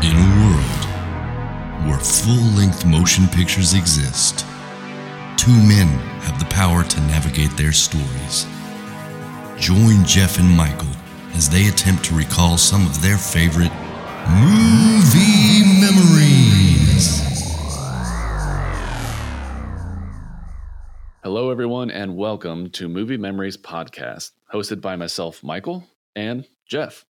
In a world where full length motion pictures exist, two men have the power to navigate their stories. Join Jeff and Michael as they attempt to recall some of their favorite movie memories. Hello, everyone, and welcome to Movie Memories Podcast, hosted by myself, Michael, and Jeff.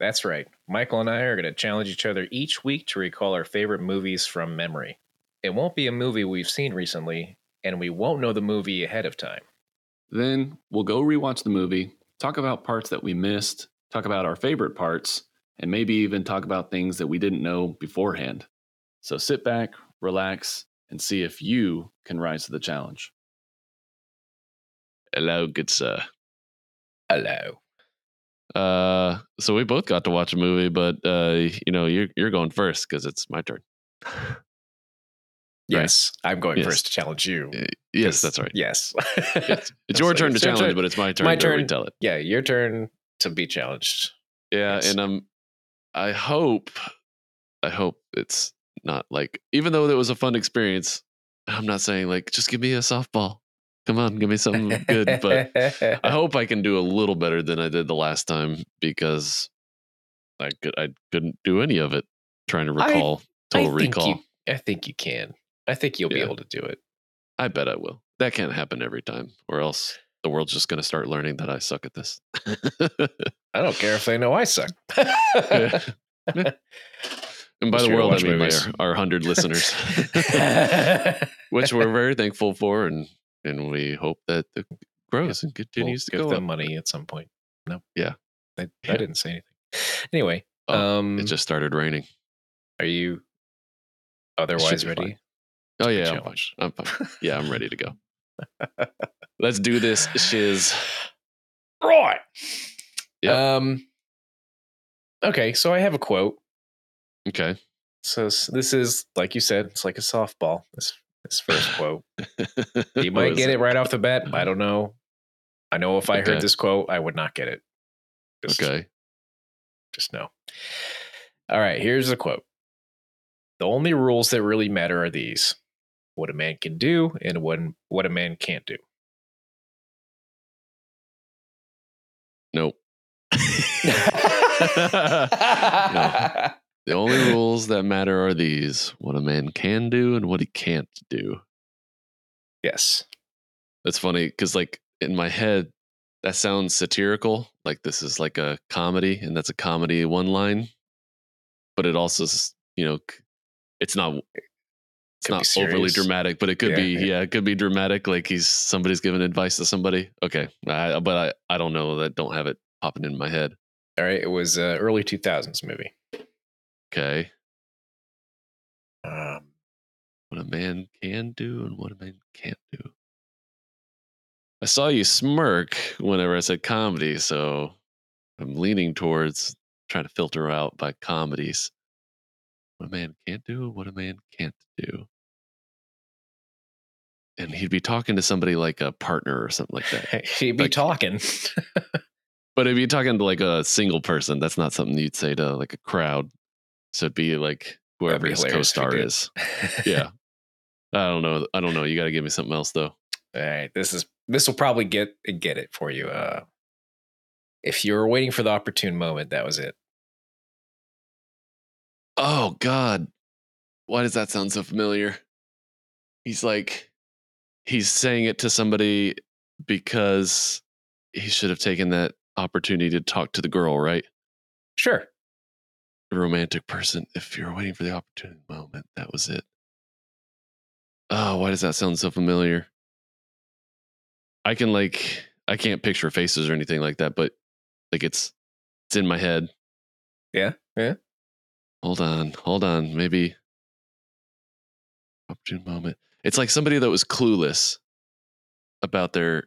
That's right. Michael and I are going to challenge each other each week to recall our favorite movies from memory. It won't be a movie we've seen recently, and we won't know the movie ahead of time. Then we'll go rewatch the movie, talk about parts that we missed, talk about our favorite parts, and maybe even talk about things that we didn't know beforehand. So sit back, relax, and see if you can rise to the challenge. Hello, good sir. Hello. Uh, so we both got to watch a movie, but uh, you know, you're you're going first because it's my turn. Yes, I'm going Yes. first to challenge you. Uh, Yes, that's right. Yes. It's, it's your like- turn to challenge, turn. but it's my turn My to turn. retell it. Yeah, your turn to be challenged. Yeah, Yes. and um, I hope, I hope it's not like even though it was a fun experience. I'm not saying like just give me a softball. Come on, give me something good, but I hope I can do a little better than I did the last time because I could I couldn't do any of it trying to recall I total think recall. You, I think you can. I think you'll be able to do it. I bet I will. That can't happen every time, or else the world's just going to start learning that I suck at this. I don't care if they know I suck. And by the world, I mean my, our hundred listeners, which we're very thankful for, and and we hope that it grows and We'll continues to give go them up. money at some point. No. Yeah. I, Yeah. I didn't say anything. Anyway, Oh, um, It just started raining. are you otherwise ready? fine. Oh yeah, I'm fine. I'm fine. Yeah, I'm ready to go. Let's do this shiz. Right. Yep. Um. Okay, so I have a quote. Okay. So this is like you said, it's like a softball. This this first quote. You might get it right off the bat. I mm-hmm. don't know. I know if I Okay. heard this quote, I would not get it. Just, Okay. Just know. All right, here's the quote. The only rules that really matter are these: what a man can do and what what a man can't do. Nope. The only rules that matter are these: what a man can do and what he can't do. Yes. That's funny because, like, in my head, that sounds satirical. Like this is like a comedy, and that's a comedy one line. But it also, you know, it's not. It's not overly dramatic, but it could Yeah, be. yeah. Yeah. it could be dramatic. Like he's somebody's giving advice to somebody. Okay, I, but I, I don't know that. Don't have it popping in my head. All right. It was uh, early 2000s movie. Okay, Um, what a man can do and what a man can't do. I saw you smirk whenever I said comedy, so I'm leaning towards trying to filter out by comedies. What a man can't do, what a man can't do. And he'd be talking to somebody like a partner or something like that. he'd be Like- talking. But if you're talking to like a single person, that's not something you'd say to like a crowd. So it'd be like whoever be his hilarious if he co-star is. Yeah. I don't know. I don't know. You got to give me something else though. All right. This is this will probably get get it for you. Uh, if you were waiting for the opportune moment, that was it. Oh God, why does that sound so familiar? He's like, he's saying it to somebody because he should have taken that opportunity to talk to the girl, right? Sure. A romantic person. If you're waiting for the opportunity moment, that was it. Oh, why does that sound so familiar? I can like, I can't picture faces or anything like that, but like it's, it's in my head. Yeah. Yeah. Hold on, hold on. Maybe opportune moment. It's like somebody that was clueless about their.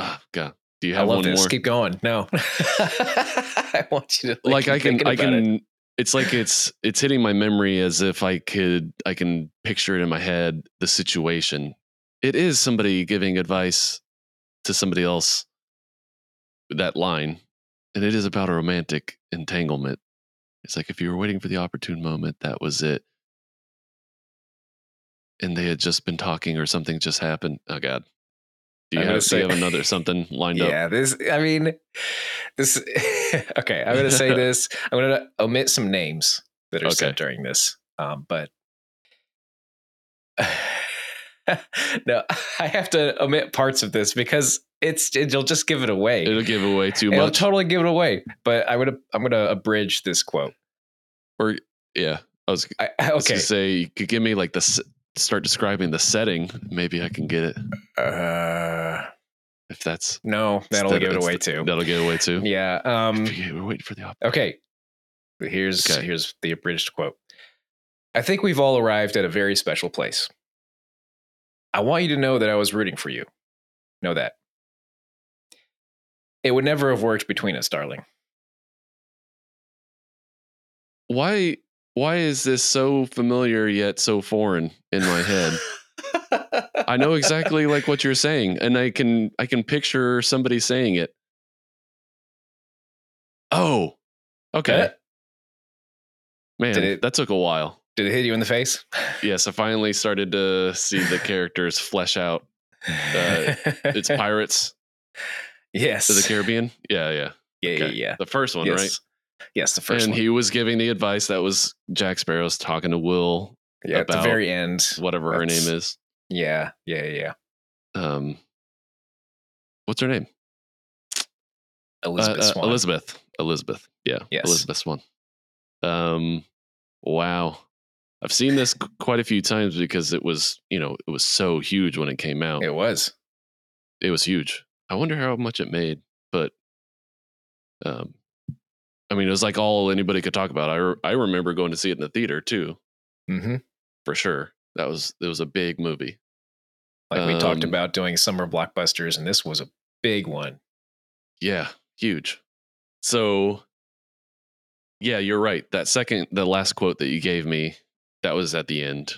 Oh God. Do you I have love one this. more? Keep going. No. I want you to like keep I can, I can it. It's like it's it's hitting my memory as if I could I can picture it in my head the situation. It is somebody giving advice to somebody else. That line, and it is about a romantic entanglement. It's like if you were waiting for the opportune moment, that was it. And they had just been talking or something just happened. Oh God. Do you, have, do you have another something lined up? Yeah, this. I mean, this. okay, I'm gonna say this. I'm gonna omit some names that are Okay. said during this. Um, but no, I have to omit parts of this because it's it'll just give it away. It'll give away too It'll much. totally give it away. But I would I'm gonna abridge this quote. or yeah. I was, I, I was okay. gonna say you could give me like the start describing the setting. Maybe I can get it. Uh, If that's no, that'll instead- give it away instead- too. That'll give it away too. Yeah. Um. We're waiting for the op- Okay. Here's Okay. here's the abridged quote. I think we've all arrived at a very special place. I want you to know that I was rooting for you. Know that. It would never have worked between us, darling. Why why is this so familiar yet so foreign in my head? I know exactly like what you're saying, and I can I can picture somebody saying it. Oh, okay, man, it- that took a while. Did it hit you in the face? Yes, I finally started to see the characters flesh out. Uh, It's pirates yes. of the Caribbean. Yeah, yeah, Yeah, yeah, okay. yeah. the first one, yes. right? Yes, the first and one. he was giving the advice that was Jack Sparrow's talking to Will, yeah, at the very end. whatever her name is. Yeah, yeah, yeah. Um, what's her name? Elizabeth Uh, uh, Elizabeth. Elizabeth. Yeah. Yes. Elizabeth Swann. Um, wow. I've seen this quite a few times because it was, you know, it was so huge when it came out. It was. It was huge. I wonder how much it made, but, um, I mean, it was like all anybody could talk about. I re- I remember going to see it in the theater too, hmm for sure. That was it was a big movie. Like we talked Um, about doing summer blockbusters, and this was a big one. Yeah, huge. So, yeah, you're right. That second, the last quote that you gave me, that was at the end.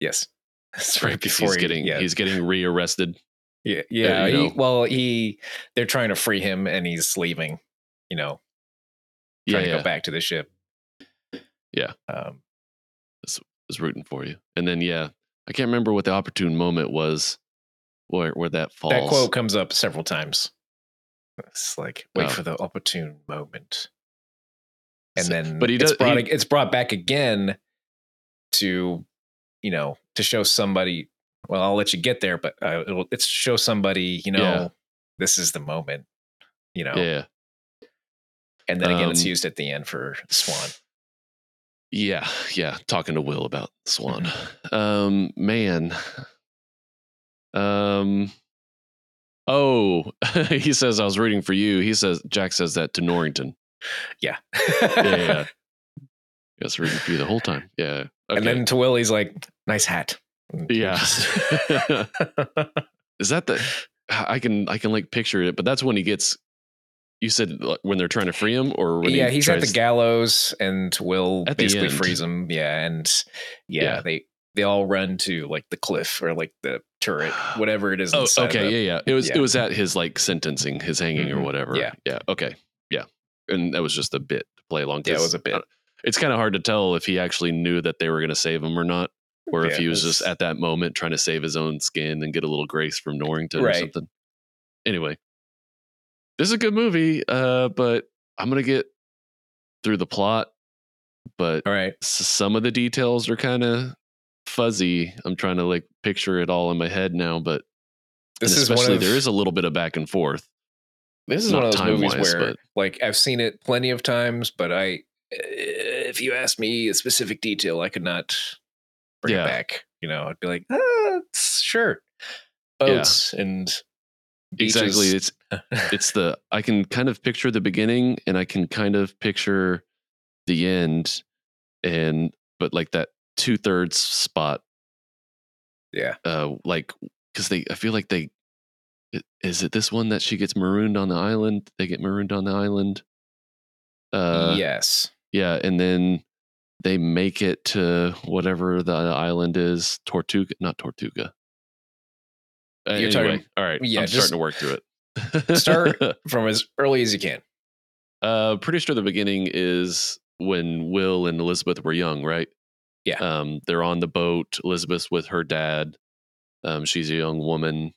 Yes. That's Right, before he's he- getting yeah, he's getting rearrested. yeah, yeah. you he, well, he they're trying to free him, and he's leaving. You know, Yeah, trying to go back to the ship. Yeah. Um, was rooting for you. And then yeah, I can't remember what the opportune moment was where where that falls. that quote comes up several times. It's like wait Oh. for the opportune moment, and So- then but he it's does- brought he- it's brought back again to you know to show somebody. Well, I'll let you get there, but uh, it'll it's show somebody you know Yeah. this is the moment. You know, Yeah. And then again, it's Um, used at the end for Swann. Yeah, yeah, talking to Will about Swann. Mm-hmm. Um man. Um Oh, he says I was rooting for you. He says Jack says that to Norrington. Yeah. Yeah, yeah. I was rooting for you the whole time. Yeah. Okay. And then to Will, he's like, nice hat. Yeah. Is that the I can I can like picture it, but that's when he gets you said like, when they're trying to free him or when yeah, he he's at the gallows and Will basically freeze him. Yeah. And yeah, Yeah. they they all run to like the cliff or like the turret, whatever it is. Oh, okay, yeah, yeah. It was yeah. it was at his like sentencing, his hanging or Mhm. whatever. Yeah. yeah, okay, yeah. And that was just a bit to play along. Yeah, it was a bit. It's kind of hard to tell if he actually knew that they were going to save him or not, or if he was just at that moment trying to save his own skin and get a little grace from Norrington or something. Anyway, this is a good movie, uh, but I'm gonna get through the plot, but All right. s- some of the details are kind of fuzzy. I'm trying to like picture it all in my head now, but This is especially of there is a little bit of back and forth. this is not one of those movies time-wise, where but- like I've seen it plenty of times, but I if you asked me a specific detail, I could not bring Yeah. it back. You know, I'd be like, ah, sure. Boats and Exactly. It's it's the I can kind of picture the beginning and I can kind of picture the end and but like that two thirds spot, yeah. uh like because they I feel like they is it this one that she gets marooned on the island? They get marooned on the island. Uh yes. yeah, and then they make it to whatever the island is, Tortuga, not Tortuga. Uh, You're anyway, talking- all right. yeah, I'm starting to work through it. start- From as early as you can. uh, pretty sure the beginning is when Will and Elizabeth were young, right? Yeah. Um, they're on the boat. Elizabeth's with her dad. Um, she's a young woman,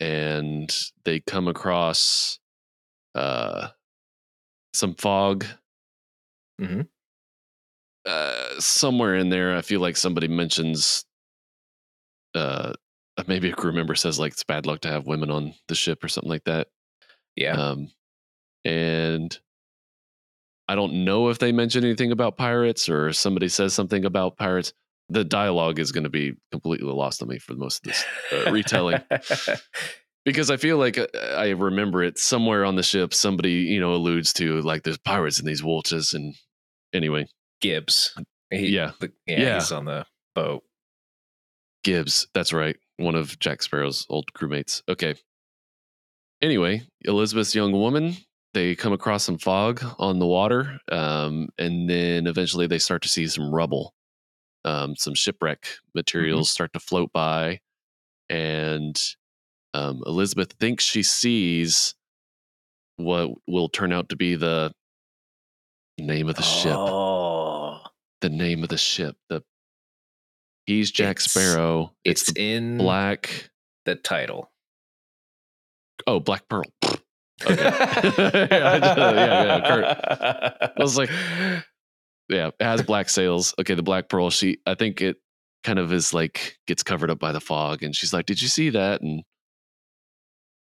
and they come across uh, some fog. Mhm. Uh, somewhere in there, I feel like somebody mentions. Uh, maybe a crew member says like it's bad luck to have women on the ship or something like that. Yeah. Um, and I don't know if they mention anything about pirates or somebody says something about pirates. The dialogue is going to be completely lost on me for most of this uh, retelling because I feel like uh, I remember it somewhere on the ship. Somebody you know alludes to like there's pirates in these waters, and anyway, Gibbs. He- Yeah. the- yeah. Yeah. He's on the boat. Gibbs. That's right. One of Jack Sparrow's old crewmates. Okay. Anyway, Elizabeth's young woman, they come across some fog on the water. Um, and then eventually they start to see some rubble. Um, some shipwreck materials start to float by. And um, Elizabeth thinks she sees what will turn out to be the name of the ship Oh, the name of the ship. The he's Jack It's- Sparrow. It's, it's in black. the title. Oh, Black Pearl. Okay. yeah, yeah, yeah, Kurt. I was like, yeah, it has black sails. Okay, the Black Pearl. She, I think it kind of is like gets covered up by the fog, and she's like, "Did you see that?" And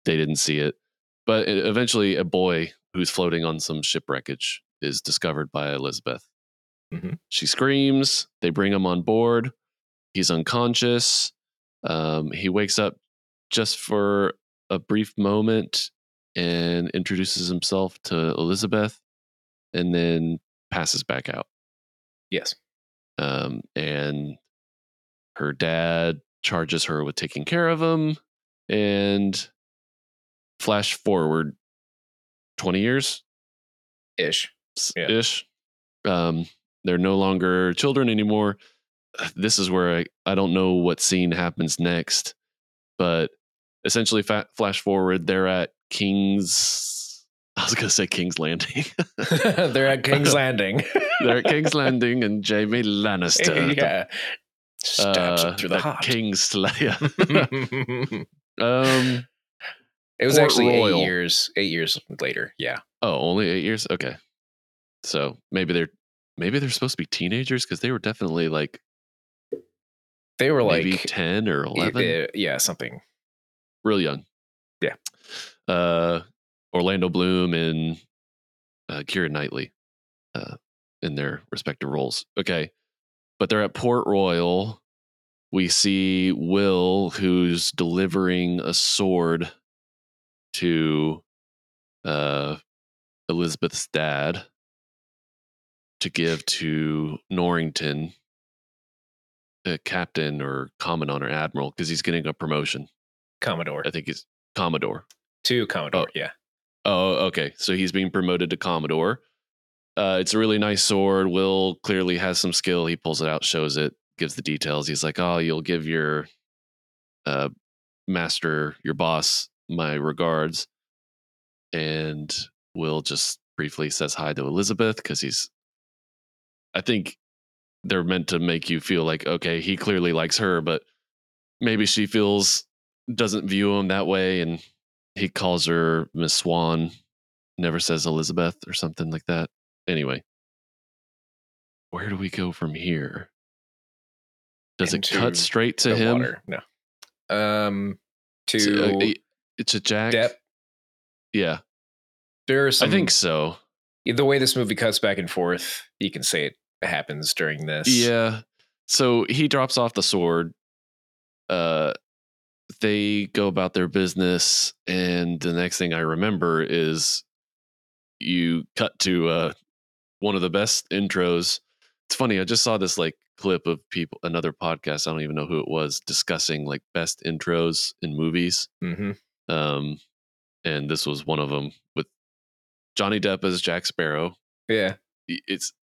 they didn't see it. But eventually, a boy who's floating on some shipwreckage is discovered by Elizabeth. Mhm. She screams. They bring him on board. He's unconscious. Um, he wakes up just for a brief moment and introduces himself to Elizabeth and then passes back out. Yes. Um, and her dad charges her with taking care of him. And flash forward 20 years Ish. Yeah. ish. Um, they're no longer children anymore. This is where I, I don't know what scene happens next, but essentially, fa- flash forward, they're at King's. I was going to say King's Landing. They're at King's Landing. they're at King's Landing, and Jaime Lannister, yeah. Stabs uh, through the heart. King Slayer. it um, was Port actually Royal. eight years. Eight years later. Yeah. oh, only eight years. Okay, so maybe they're maybe they're supposed to be teenagers because they were definitely like They were maybe like ten or eleven. uh, yeah, something. real young. Yeah. Uh, Orlando Bloom and uh, Keira Knightley uh, in their respective roles. Okay. But they're at Port Royal. We see Will, who's delivering a sword to uh, Elizabeth's dad to give to Norrington, a captain or commandant or admiral, because he's getting a promotion. Commodore. I think he's Commodore. To Commodore. Oh. Yeah. Oh, okay. So he's being promoted to Commodore. Uh, it's a really nice sword. Will clearly has some skill. He pulls it out, shows it, gives the details. He's like, "Oh, you'll give your uh, master, your boss, my regards." And Will just briefly says hi to Elizabeth because he's. I think they're meant to make you feel like, okay, he clearly likes her, but maybe she feels doesn't view him that way, and he calls her Miss Swann, never says Elizabeth or something like that. Anyway, where do we go from here? Does it cut straight to him? water. No. Um. To To- uh, it's a Jack. Depp. Yeah, There are some. I think so. the way this movie cuts back and forth, you can say it happens during this. Yeah. So he drops off the sword. Uh, they go about their business, and the next thing I remember is you cut to uh, one of the best intros. It's funny. I just saw this like clip of people, another podcast. I don't even know who it was discussing like best intros in movies. hmm Um, and this was one of them with Johnny Depp as Jack Sparrow Yeah. It's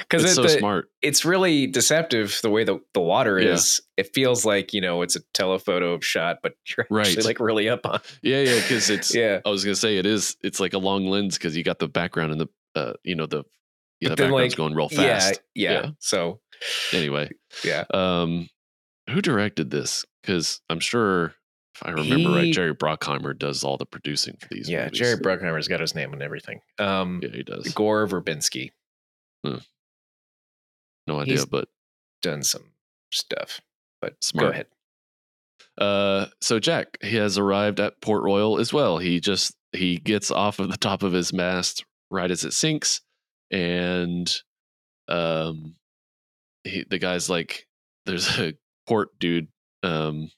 Because it's it, so the- smart. it's really deceptive the way the, the water Yeah. is. It feels like, you know, it's a telephoto shot, but you're actually like really up on. Yeah, yeah, because it's. Yeah. I was gonna say it is. It's like a long lens because you got the background and the, uh, you know, the, yeah, But the background's like, going real fast. yeah. Yeah. So, Anyway, yeah. um, who directed this? Because I'm sure if I remember He- right, Jerry Bruckheimer does all the producing for these. Yeah. movies. Jerry Bruckheimer's got his name and everything. Um, Yeah, he does. Gore Verbinski No idea, he's- but done some stuff, but Smart. go ahead. Uh, so Jack, he has arrived at Port Royal as well. He just he gets off of the top of his mast right as it sinks, and um, he the guy's like, there's a port dude, um,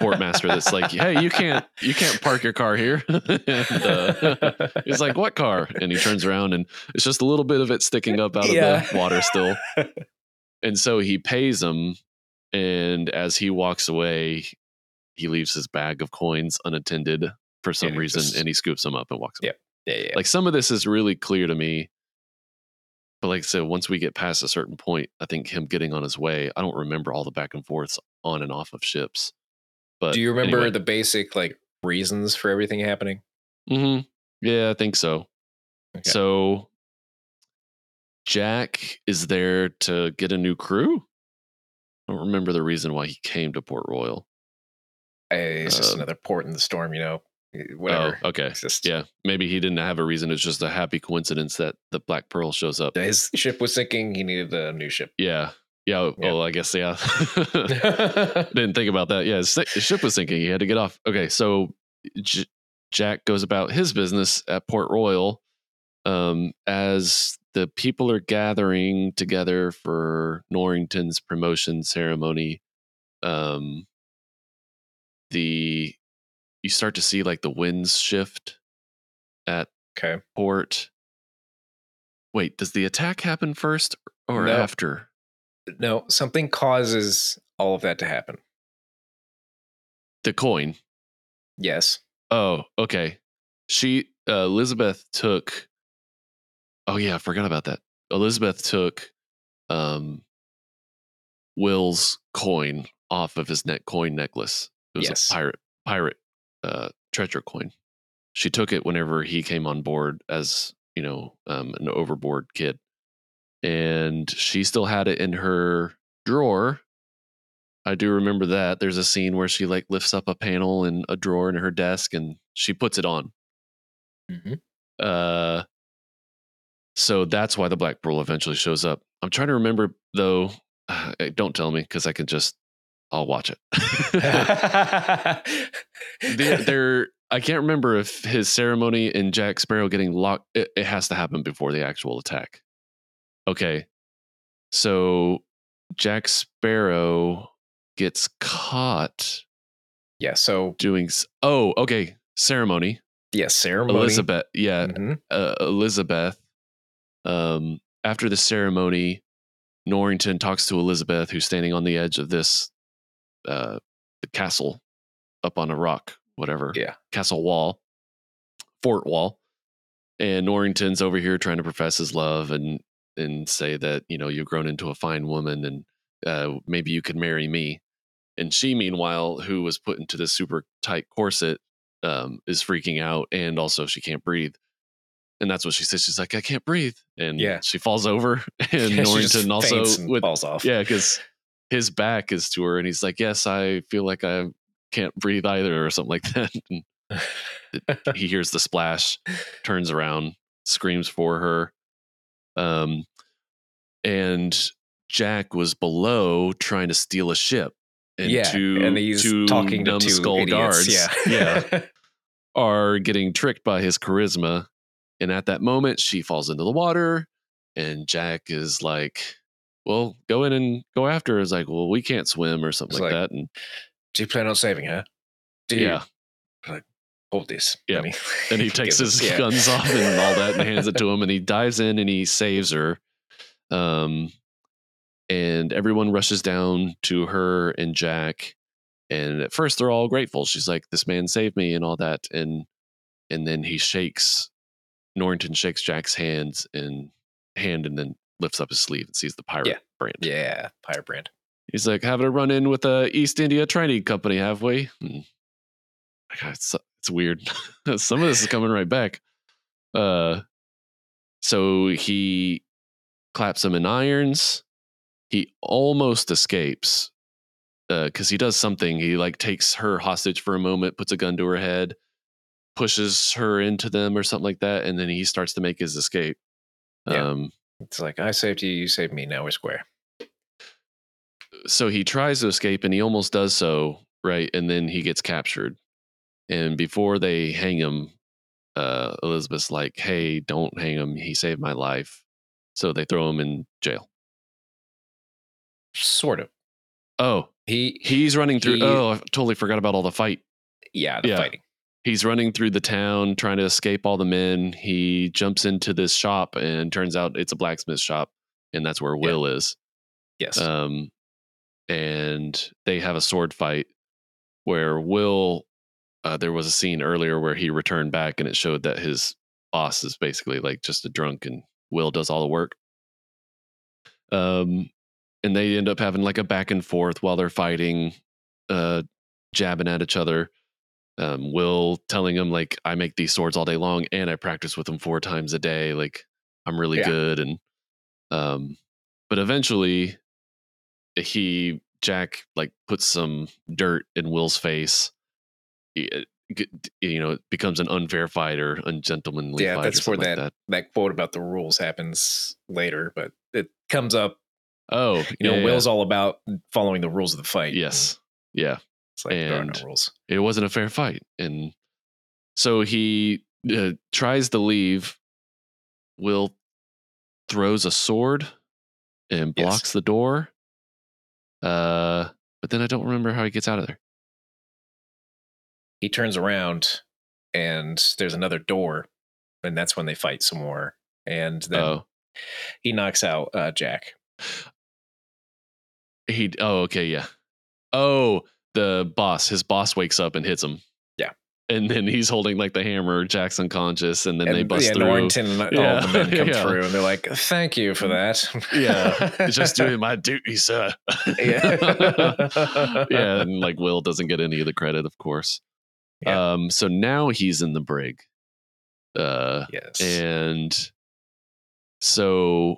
port master that's like, hey, you can't you can't park your car here. and, uh, he's like, what car? And he turns around and it's just a little bit of it sticking up out of Yeah. the water still. And so he pays him, and as he walks away, he leaves his bag of coins unattended for some he reason, just- and he scoops them up and walks away. Yep. yeah, yeah. Like some of this is really clear to me, but like I said, once we get past a certain point, I think him getting on his way, I don't remember all the back and forths on and off of ships. But Do you remember anyway. the basic like reasons for everything happening? Mm-hmm. Yeah, I think so. Okay. So Jack is there to get a new crew. I don't remember the reason why he came to Port Royal. Eh, It's just Um, another port in the storm, you know. Eh, Whatever. Oh, okay. Just Yeah, maybe he didn't have a reason. It's just a happy coincidence that the Black Pearl shows up. his ship was sinking. He needed a new ship. Yeah. Yeah. Yeah. Well, I guess, yeah. Didn't think about that. Yeah. His, his ship was sinking. He had to get off. Okay. So J- Jack goes about his business at Port Royal um, as the people are gathering together for Norrington's promotion ceremony. Um, the you start to see like the winds shift at okay. port. Wait, does the attack happen first or No. after? No, something causes all of that to happen. The coin. Yes. Oh, okay. She uh, Elizabeth took. Oh yeah, I forgot about that. Elizabeth took um Will's coin off of his neck coin necklace. It was Yes. a pirate pirate uh treasure coin. She took it whenever he came on board as, you know, um an overboard kid. And she still had it in her drawer. I do remember that. There's a scene where she like lifts up a panel in a drawer in her desk and she puts it on. Mm-hmm. Uh, so that's why the Black Pearl eventually shows up. I'm trying to remember though. Uh, don't tell me because I can just I'll watch it. there, there, I can't remember if his ceremony and Jack Sparrow getting locked. It, it has to happen before the actual attack. Okay, so Jack Sparrow gets caught yeah. So doing. Oh, okay, ceremony. yeah, ceremony. Elizabeth, yeah, Mhm. uh, Elizabeth. Um, after the ceremony, Norrington talks to Elizabeth, who's standing on the edge of this uh, the castle up on a rock, whatever. Yeah. Castle wall, fort wall. And Norrington's over here trying to profess his love and and say that you know you've grown into a fine woman and uh, maybe you could marry me. And she, meanwhile, who was put into this super tight corset, um, is freaking out and also she can't breathe. And that's what she says. She's like, I can't breathe. And Yeah. she falls over. And Yeah, Norrington also and with falls off. yeah, because his back is to her, and he's like, "Yes, I feel like I can't breathe either," or something like that. And he hears the splash, turns around, screams for her. Um, and Jack was below trying to steal a ship, and yeah, two, and he's two talking to two idiots. guards, Yeah, yeah, are getting tricked by his charisma. And at that moment, she falls into the water, and Jack is like, "Well, go in and go after." her." Is like, "Well, we can't swim" or something like, like, that. And Do you plan on saving her? Do you? yeah, Hold this. Yeah. And he, and he takes his guns off and all that and hands it to him, and he dives in and he saves her. Um, and everyone rushes down to her and Jack, And at first they're all grateful. She's like, This man saved me and all that. And and then he shakes Norrington shakes Jack's hands and hand and then lifts up his sleeve and sees the pirate Yeah. brand. Yeah, pirate brand. He's like, having a run in with the East India Trading Company, have we? Hmm. God, It's, it's weird. Some of this is coming right back. Uh, so he claps him in irons. He almost escapes because he does something. He like takes her hostage for a moment, puts a gun to her head, pushes her into them or something like that, and then he starts to make his escape. Yeah. Um, It's like I saved you, you saved me. Now we're square. so he tries to escape and he almost does so right and then he gets captured and before they hang him uh elizabeth's like hey don't hang him he saved my life so they throw him in jail Sort of. oh He, he's running through He- oh i totally forgot about all the fight yeah, the Yeah. fighting. he's running through the town trying to escape all the men he jumps into this shop and turns out it's a blacksmith shop and that's where will is Yes. um, and they have a sword fight where Will. Uh, there was a scene earlier where he returned back, and it showed that his boss is basically like just a drunk, and Will does all the work. Um, and they end up having like a back and forth while they're fighting, uh, jabbing at each other. Um, Will telling him like, "I make these swords all day long, and I practice with them four times a day. Like, I'm really Yeah. good." And um, but eventually, he Jack like puts some dirt in Will's face. He, g- you know, it becomes an unfair fight or ungentlemanly Yeah, fight. that's where something like that. that quote about the rules happens later, but it comes up. Oh, You know, yeah, Will's all about following the rules of the fight. Yes, yeah. It's like there are no rules. it wasn't a fair fight and so he uh, tries to leave will throws a sword and Yes. blocks the door uh but then i don't remember how he gets out of there He turns around and there's another door, and that's when they fight some more. And then oh he knocks out uh, Jack. he oh okay yeah oh the boss his boss wakes up and hits him Yeah. and then he's holding like the hammer jack's unconscious and then and they bust yeah, through Norrington and all Yeah, the men come yeah. through, and they're like, "Thank you for that." yeah just doing my duty sir Yeah. yeah, and like Will doesn't get any of the credit, of course. Yeah. Um, so now he's in the brig. Uh, yes. and so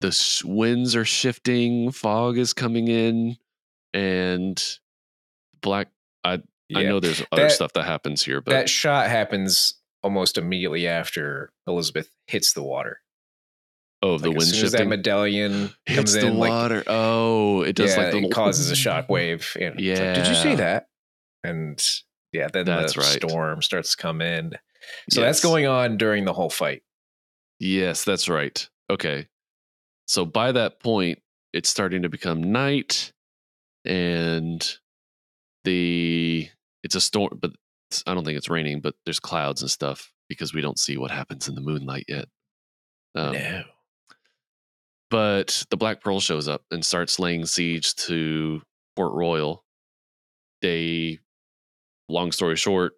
the s- winds are shifting, fog is coming in, and black. I I know there's other That- stuff that happens here, but that shot happens almost immediately after Elizabeth hits the water. oh, the Like, wind as soon as that medallion hits comes the in, like water. oh, it does yeah, like the it causes a shock wave. And it's like, Did you see that? And yeah, then That's the right. storm starts to come in. So that's going on during the whole fight. Yes, that's right. Okay. So by that point, it's starting to become night and the it's a storm, but it's, I don't think it's raining, but there's clouds and stuff because we don't see what happens in the moonlight yet. Um, no. But the Black Pearl shows up and starts laying siege to Port Royal. They, long story short,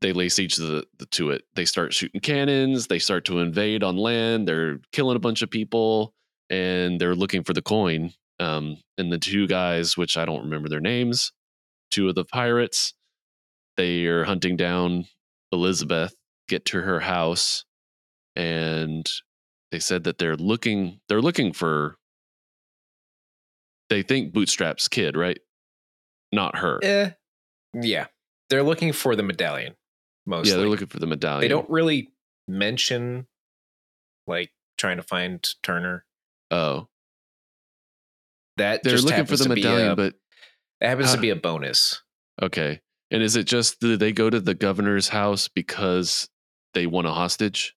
they lay siege to, the, the, to it. They start shooting cannons. They start to invade on land. They're killing a bunch of people, and they're looking for the coin. Um, and the two guys, which I don't remember their names, two of the pirates, they are hunting down Elizabeth, get to her house, and they said that they're looking they're looking for they think bootstrap's kid right not her Eh, yeah. They're looking for the medallion mostly. yeah they're looking for the medallion they don't really mention like trying to find Turner. oh That they're just looking for the medallion a- but it happens to be a bonus. okay and is it just do they go to the governor's house because they want a hostage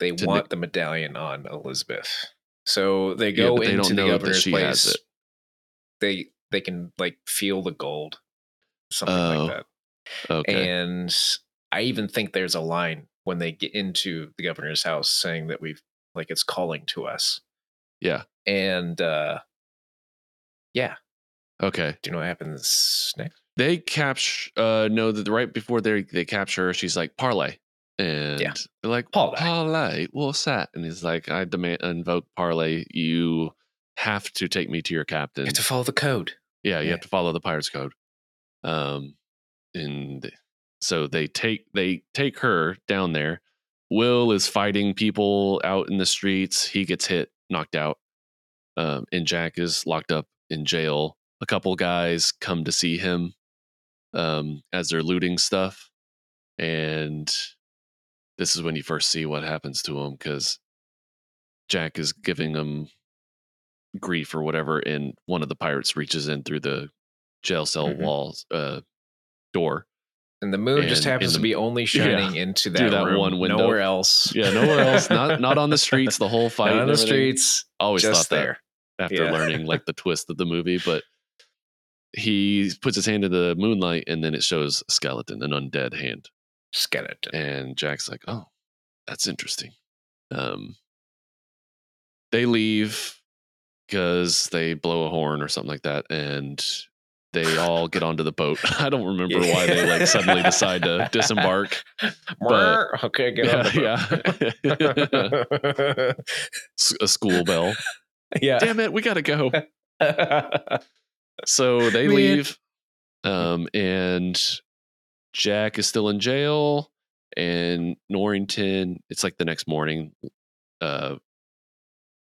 They To want the medallion on Elizabeth. So they go but they into don't the know that governor's place. They they can like feel the gold, something Oh, like that. okay And I even think there's a line when they get into the governor's house saying that we've like it's calling to us. yeah And uh yeah. Okay. Do you know what happens next? They capture uh no that right before they they capture her, she's like, parley. And Yeah. they're like, Parley. parley, what's that? And he's like, I demand invoke parley. You have to take me to your captain. You have to follow the code. Yeah, you Yeah. have to follow the pirates code. Um, and so they take they take her down there. Will is fighting people out in the streets. He gets hit, knocked out. Um, and Jack is locked up in jail. A couple guys come to see him um, as they're looting stuff, and this is when you first see what happens to him because Jack is giving him grief or whatever, and one of the pirates reaches in through the jail cell Mhm. walls uh, door. And the moon just happens in to be only shining into that, that room, one window. Nowhere else. Yeah, nowhere else. Not not on the streets. The whole fight. Not on the streets. Always thought that there. after Yeah. learning like the twist of the movie, but he puts his hand in the moonlight and then it shows a skeleton, an undead hand. Skeleton. And Jack's like, "Oh, that's interesting." Um, they leave because they blow a horn or something like that, and they all get onto the boat. I don't remember why they like suddenly decide to disembark. but- okay, get on Yeah, the yeah. A school bell. yeah. Damn it, we gotta go. So they Man. leave, um, and Jack is still in jail, and Norrington. It's like the next morning. Uh,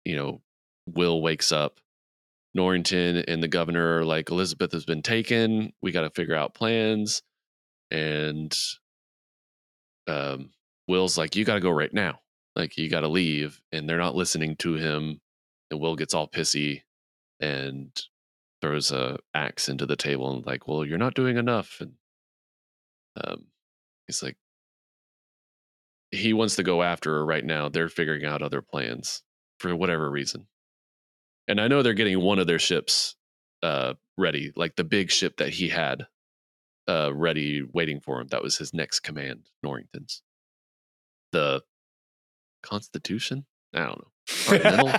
you know, Will wakes up. Norrington and the governor are like, Elizabeth has been taken. We got to figure out plans. And um, Will's like, you got to go right now. Like, you got to leave. And they're not listening to him. And Will gets all pissy and throws a axe into the table and like, well, you're not doing enough. And um, he's like, he wants to go after her right now. They're figuring out other plans for whatever reason. And I know they're getting one of their ships uh, ready, like the big ship that he had uh, ready, waiting for him. That was his next command, Norrington's. The Constitution? I don't know.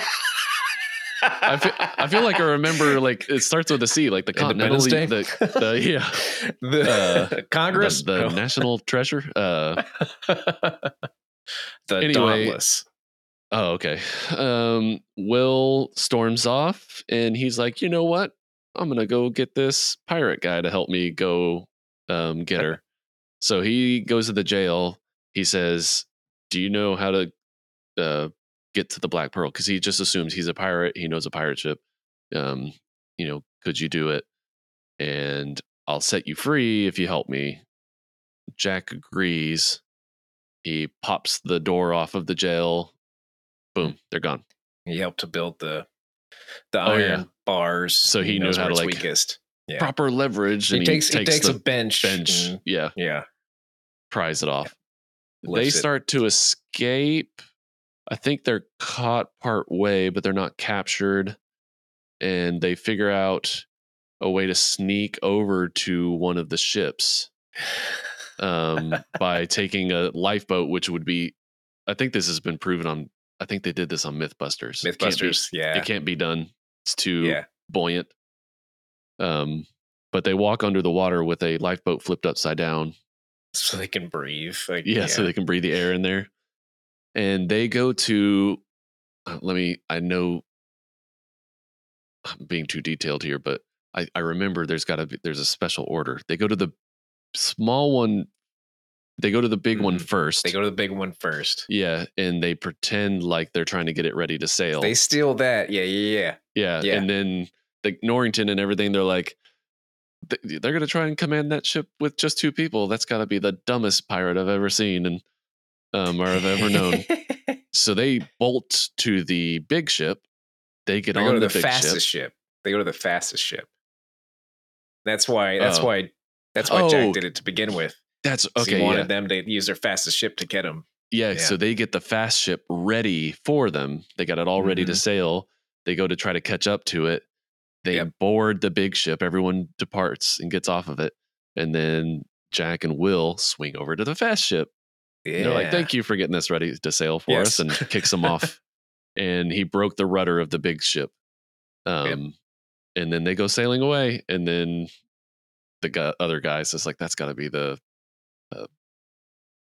I feel, I feel like I remember like it starts with a C, like the Continental, Day? the, the yeah, the uh, Congress, the, the No. national treasure. Uh, the Anyway, Dauntless. Oh, okay. Um, Will storms off and he's like, you know what? I'm gonna go get this pirate guy to help me go um, get her. so he goes to the jail. He says, "Do you know how to uh, get to the Black Pearl?" Because he just assumes he's a pirate. He knows a pirate ship. Um, you know, could you do it? And I'll set you free if you help me. Jack agrees. He pops the door off of the jail. Boom, they're gone. He helped to build the the Oh, iron yeah. bars. So he knew knows how to, like, weakest. Yeah. Proper leverage, He and takes he he takes, takes the a bench. bench. and- Yeah, yeah. pries it off. they lifts it. start to escape. I think they're caught part way, but they're not captured. And they figure out a way to sneak over to one of the ships um, by taking a lifeboat, which would be, I think this has been proven on, I think they did this on Mythbusters. It be- Mythbusters. Yeah. It can't be done. It's too Yeah. buoyant. Um, but they walk under the water with a lifeboat flipped upside down So they can breathe. Like yeah, so they can breathe the air in there. And they go to uh, let me I know I'm being too detailed here, but I, I remember there's gotta be there's a special order. They go to the small one, they go to the big one Mhm. first. they go to the big one first. yeah, and they pretend like they're trying to get it ready to sail. They steal that. Yeah, yeah, yeah. yeah, yeah. and then the Norrington and everything, they're like they're gonna try and command that ship with just two people. That's gotta be the dumbest pirate I've ever seen and um or I've ever known. So they bolt to the big ship. They get they on go to the, the, fastest ship. ship. They go to the fastest ship. That's why. That's Oh. why. That's why Oh. Jack did it to begin with. That's 'cause okay. He wanted Yeah. them to use their fastest ship to get him. yeah, yeah. So they get the fast ship ready for them. They got it all ready to Mhm. sail. They go to try to catch up to it. They Yep. board the big ship. Everyone departs and gets off of it. And then Jack and Will swing over to the fast ship. Yeah. And They're like, "Thank you for getting this ready to sail for us," and kicks them off. and he broke the rudder of the big ship. Um, and then they go sailing away, and then the guy, other guy says like that's got to be the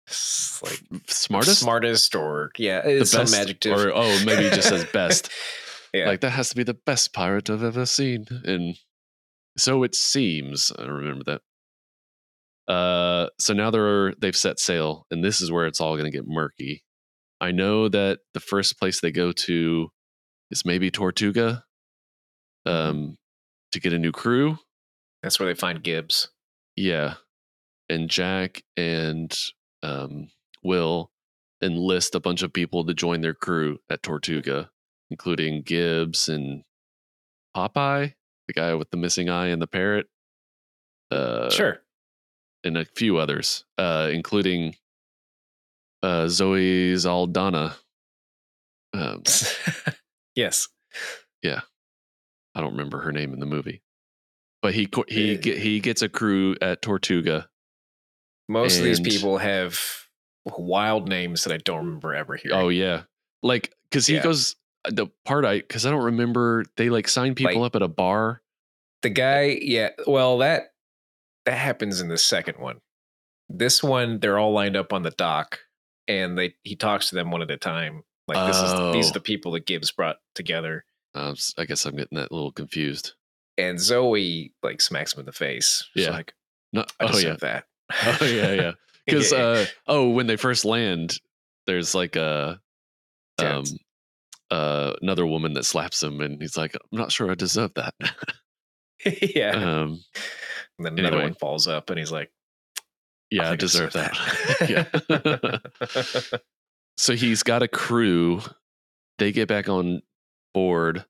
It's like smartest, smartest, or yeah, the it's some best, adjective. or oh maybe it just says best. yeah. Like that has to be the best pirate I've ever seen, and so it seems. I remember that. Uh, so now they're they've set sail, and this is where it's all going to get murky. I know that the first place they go to is maybe Tortuga, um, to get a new crew. That's where they find Gibbs. Yeah, and Jack and um, Will enlist a bunch of people to join their crew at Tortuga, including Gibbs and Popeye, the guy with the missing eye and the parrot. Uh, sure. and a few others, uh, including uh, Zoe Saldana. Um, yes. Yeah. I don't remember her name in the movie, but he he Uh, he gets a crew at Tortuga. Most of these people have wild names that I don't remember ever hearing. Oh yeah, like because he Yeah. goes the part I because I don't remember they like sign people Like- up at a bar. The guy, yeah. Well, that that happens in the second one. This one, they're all lined up on the dock, and they he talks to them one at a time. Like this is these Oh. are the people that Gibbs brought together, Um, I guess I'm getting that a little confused. and Zoe like smacks him in the face. She's Yeah. like No, I oh yeah, that. oh yeah, yeah. Because uh, oh, when they first land, there's like a um uh another woman that slaps him, and he's like, I'm not sure I deserve that. yeah. um, and then another anyway. one falls up, and he's like, yeah, I I deserve deserve that. yeah. so he's got a crew. They get back on board,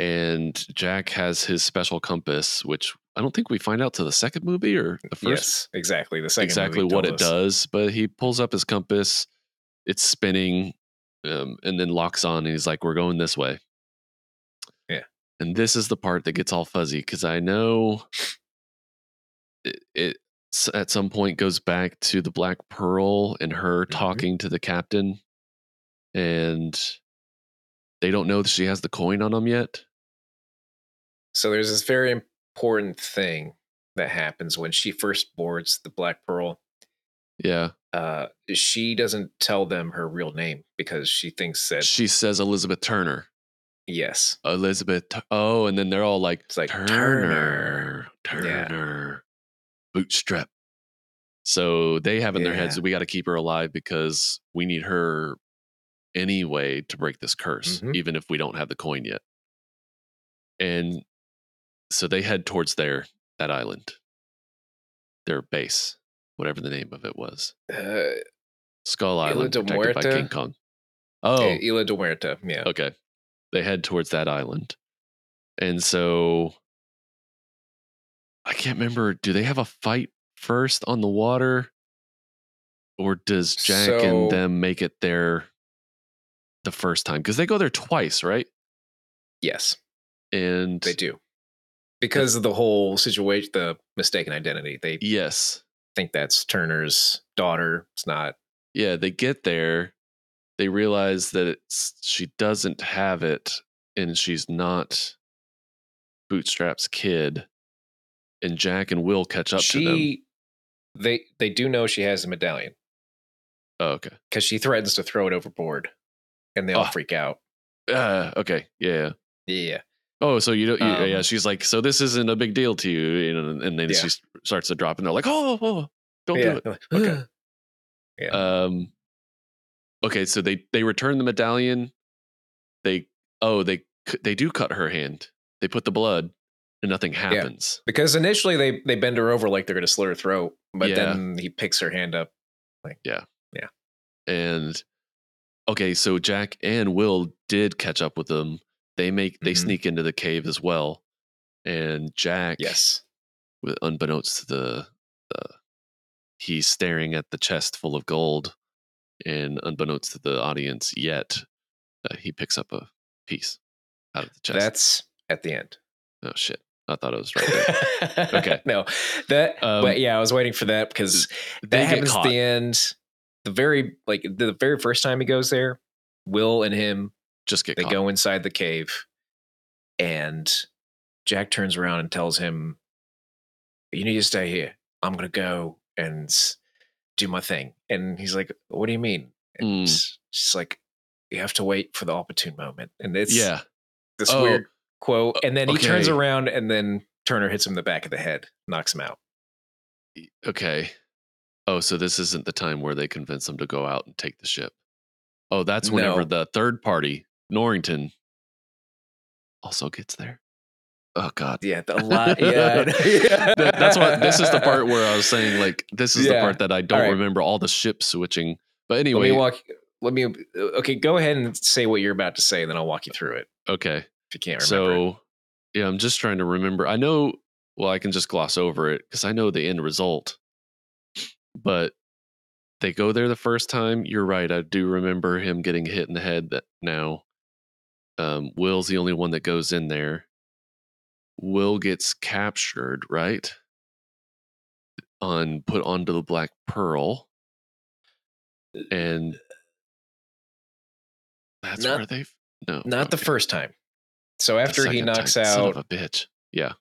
and Jack has his special compass, which I don't think we find out to the second movie or the first. yes, exactly. The second exactly what it us. does. But he pulls up his compass, it's spinning, um, and then locks on, and he's like, "We're going this way." Yeah. And this is the part that gets all fuzzy because I know it, it at some point goes back to the Black Pearl and her Mhm. talking to the captain, and they don't know that she has the coin on them yet. So there's this very important thing that happens when she first boards the Black Pearl. Yeah, Uh, she doesn't tell them her real name because she thinks that she says Elizabeth Turner. yes, Elizabeth. Oh, and then they're all like, It's like, Turner, Turner. Yeah. Bootstrap. So they have in their heads that we got to keep her alive because we need her anyway to break this curse, Mhm. even if we don't have the coin yet. And so they head towards their that island, their base, whatever the name of it was, uh, Skull Island, protected by King Kong. Oh, oh. Isla de Muerta. Yeah, Okay. They head towards that island. And so I can't remember. Do they have a fight first on the water? Or does Jack So- and them make it there the first time? Because they go there twice, right? yes, And they do because of the whole situation, the mistaken identity. They yes. think that's Turner's daughter. It's not. Yeah, they get there. They realize that it's she doesn't have it and she's not Bootstrap's kid. And Jack and Will catch up to them. They they do know she has a medallion Oh, okay. because she threatens to throw it overboard, and they all Oh. freak out. Uh, okay. Yeah. Yeah, Oh, so you don't? You, yeah. Um, She's like, so this isn't a big deal to you, you know? And then Yeah. she starts to drop, and they're like, oh, oh don't yeah. do it. Okay. Yeah. Um. Okay, so they they return the medallion. They oh they they do cut her hand. They put the blood, and nothing happens. because initially they they bend her over like they're going to slit her throat, but Yeah. then he picks her hand up. Like yeah, yeah, and okay, so Jack and Will did catch up with them. They make they Mhm. sneak into the cave as well, and Jack Yes, with unbeknownst to the, the he's staring at the chest full of gold and unbeknownst to the audience yet uh, he picks up a piece out of the chest that's at the end. oh shit i thought it was right there Okay. no, that. Um, but yeah, I was waiting for that because they that happens at the end. The very like the very first time he goes there, Will and him just get they caught go inside the cave, and Jack turns around and tells him, "You need to stay here. I'm gonna go and do my thing." And he's like, "What do you mean?" And Mm. it's just like, "You have to wait for the opportune moment." And it's yeah. this Oh, weird quote. And then he turns around, and then Turner hits him in the back of the head, knocks him out. Okay. Oh, so this isn't the time where they convince him to go out and take the ship. Oh, that's whenever No. the third party, Norrington, also gets there. Oh God. Yeah, a lot. Yeah, That- that's what this is the part where I was saying like this is the part that I don't right. remember all the ship switching. But Let anyway, me walk. Let me. Uh, okay, go ahead and say what you're about to say, and then I'll walk you through it okay. if you can't remember. So yeah, I'm just trying to remember. I know well, I can just gloss over it because I know the end result. But they go there the first time. You're right. I do remember him getting hit in the head that now. Um, Will's the only one that goes in there. Will gets captured, right? On put onto the Black Pearl. And that's Not- where they've no Not the first time. So after he knocks time. Son out, of a bitch. Yeah.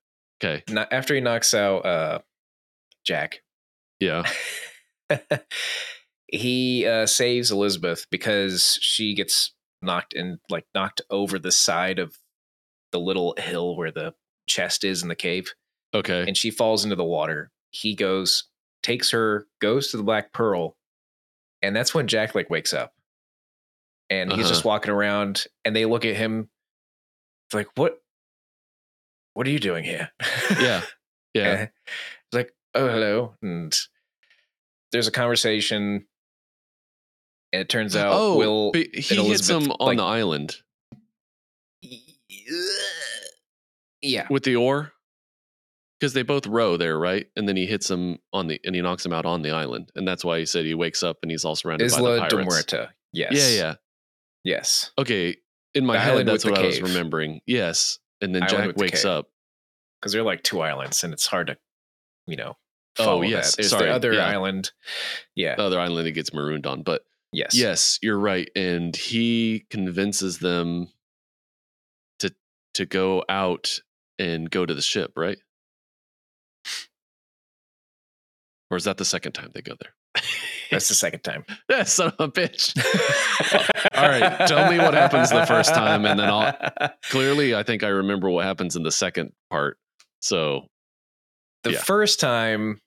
Okay. not, after he knocks out uh, Jack, Yeah. he uh, saves Elizabeth because she gets knocked in, like knocked over the side of the little hill where the chest is in the cave, Okay. and she falls into the water. He goes, takes her, goes to the Black Pearl, and that's when Jack like wakes up, and he's just Uh-huh. walking around, and they look at him, like, "What? What are you doing here?" Yeah. Yeah. It's like, oh, hello. And there's a conversation. And it turns out oh, Will. but he hits him on like- the island Yeah. with the oar because they both row there, right? And then he hits him on the and he knocks him out on the island, and that's why he said he wakes up and he's all surrounded by Isla the de pirates. Muerta. Yes. Yeah, yeah. Yes. Okay, in my The head, that's what the I was remembering. Yes, and then Island Jack with the wakes up. Because they're like two islands and it's hard to, you know, Oh, yes. that. There's Sorry. the other Yeah. island. Yeah. The other island he gets marooned on, but yes. Yes, you're right. And he convinces them to to go out and go to the ship, right? Or is that the second time they go there? That's the second time. Yeah, son of a bitch. All right, tell me what happens the first time, and then I'll- Clearly, I think I remember what happens in the second part. So, the Yeah. first time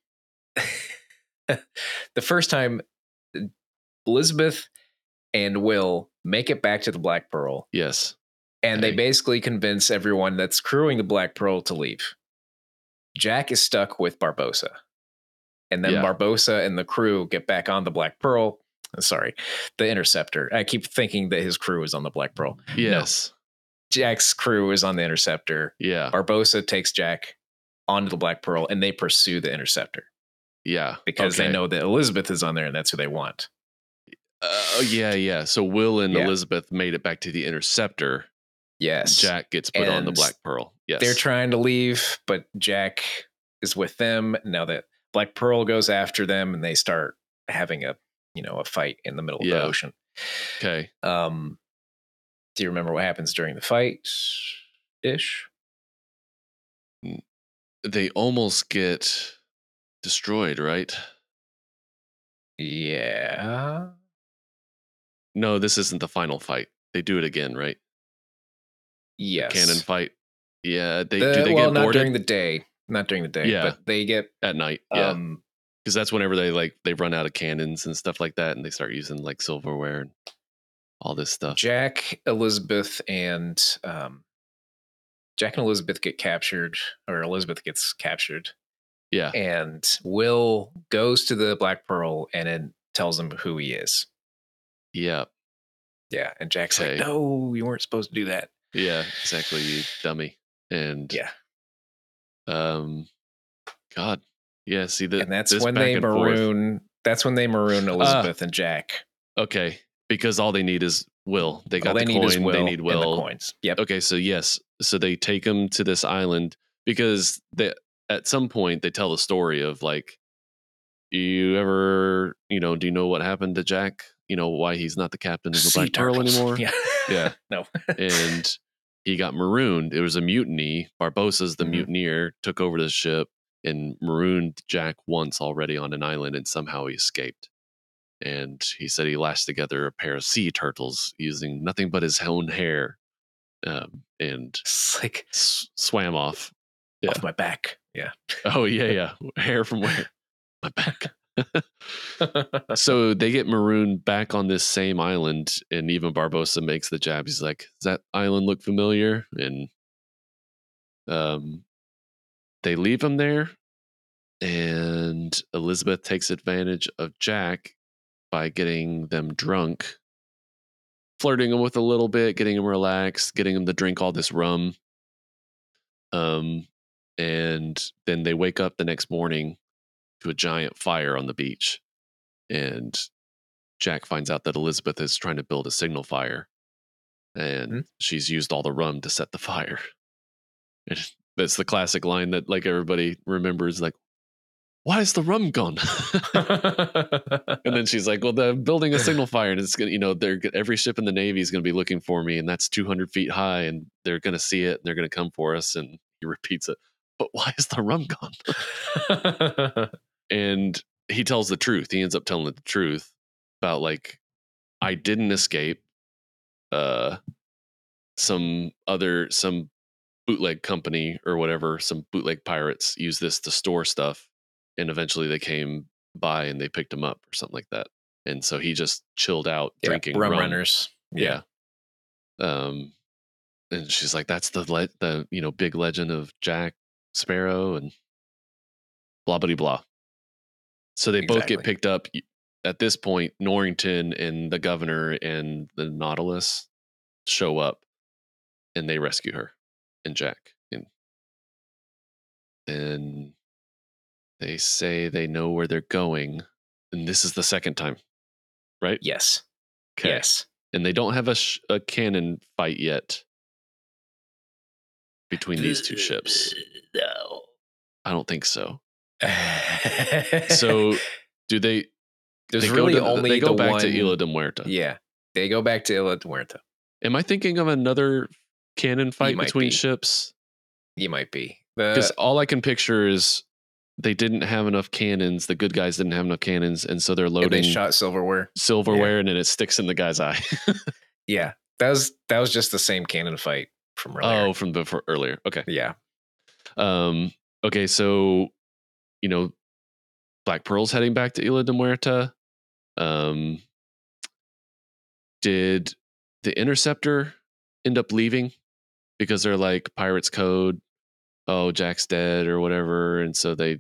the first time elizabeth and will make it back to the black pearl yes. and they basically convince everyone that's crewing the black pearl to leave jack is stuck with barbossa and then Yeah. barbossa and the crew get back on the black pearl Uh, sorry the interceptor i keep thinking that his crew is on the black pearl Yes. jack's crew is on the interceptor Yeah. barbossa takes jack onto the black pearl and they pursue the interceptor Yeah. because they know that Elizabeth is on there and that's who they want. Uh, oh, yeah, yeah. So Will and Yeah. Elizabeth made it back to the interceptor. Yes. Jack gets put on the Black Pearl. Yes. They're trying to leave, but Jack is with them now that Black Pearl goes after them and they start having a, you know, a fight in the middle of Yeah. the ocean. okay. Um do you remember what happens during the fight? Ish. They almost get destroyed, right? Yeah. No, this isn't the final fight. They do it again, right? Yes. Cannon fight. Yeah. They The- do they well, get not boarded during the day. Not during the day. Yeah. But they get at night? Yeah. um because that's whenever they like they run out of cannons and stuff like that, and they start using like silverware and all this stuff. Jack, Elizabeth, and um, Jack and Elizabeth get captured, or Elizabeth gets captured, yeah, and Will goes to the Black Pearl and then tells him who he is. Yeah, Yeah, and Jack's Okay. like, "No, you weren't supposed to do that." yeah. Exactly, you dummy. And Yeah, um, God, yeah. See that, and that's this when they and forth- maroon. That's when they maroon Elizabeth and Jack. Okay, because all they need is Will. They got All they the need coin. is Will they need and Will. the coins. Yep. Okay, so yes, so they take him to this island because they at some point they tell the story of like, you ever, you know, do you know what happened to Jack? You know why he's not the captain of the Sea Black Pearl anymore? Yeah. Yeah. no. and he got marooned. It was a mutiny. Barbossa's the Mhm. mutineer, took over the ship and marooned Jack once already on an island, and somehow he escaped. And he said he lashed together a pair of sea turtles using nothing but his own hair, um, and It's like s- swam off. Yeah. off my back. Yeah. Oh yeah, yeah, hair from where? My back. so they get marooned back on this same island, and even Barbossa makes the jab. He's like, "Does that island look familiar?" And um, they leave him there, and Elizabeth takes advantage of Jack by getting them drunk, flirting him with a little bit, getting him relaxed, getting him to drink all this rum. Um, and then they wake up the next morning to a giant fire on the beach and Jack finds out that Elizabeth is trying to build a signal fire, and Hmm. she's used all the rum to set the fire. And that's the classic line that like everybody remembers, like, "Why is the rum gone?" and then she's like, "Well, they're building a signal fire, and it's gonna, you know, they're every ship in the navy is gonna be looking for me, and that's 200 feet high, and they're gonna see it, and they're gonna come for us." And he repeats it, "But why is the rum gone?" And he tells the truth. He ends up telling the truth about like I didn't escape. Uh, some other some bootleg company or whatever, some bootleg pirates used this to store stuff, and eventually they came by and they picked him up or something like that. And so he just chilled out Yeah, drinking rum rum. runners. Yeah. Um, and she's like, "That's the le- the you know big legend of Jack Sparrow and blah blah blah." So they both get picked up. At this point, Norrington and the governor and the Dauntless show up, and they rescue her and Jack. And then they say they know where they're going, and this is the second time, right? Yes. 'Kay. Yes. and they don't have a, sh- a cannon fight yet between these two ships. No. I don't think so. So do they? there's they really go to, only they go the back one, to Isla de Muerta. Yeah. They go back to Isla de Muerta. Am I thinking of another cannon fight between be. ships? You might be. Because all I can picture is they didn't have enough cannons. The good guys didn't have enough cannons, and so they're and they shot silverware. silverware, and then it sticks in the guy's eye. Yeah. That was that was just the same cannon fight from earlier. oh, from before earlier. Okay. Yeah. Um, okay, so you know, Black Pearl's heading back to Isla de Muerta. Um, did the Interceptor end up leaving because they're like Pirates Code? Oh, Jack's dead or whatever, and so they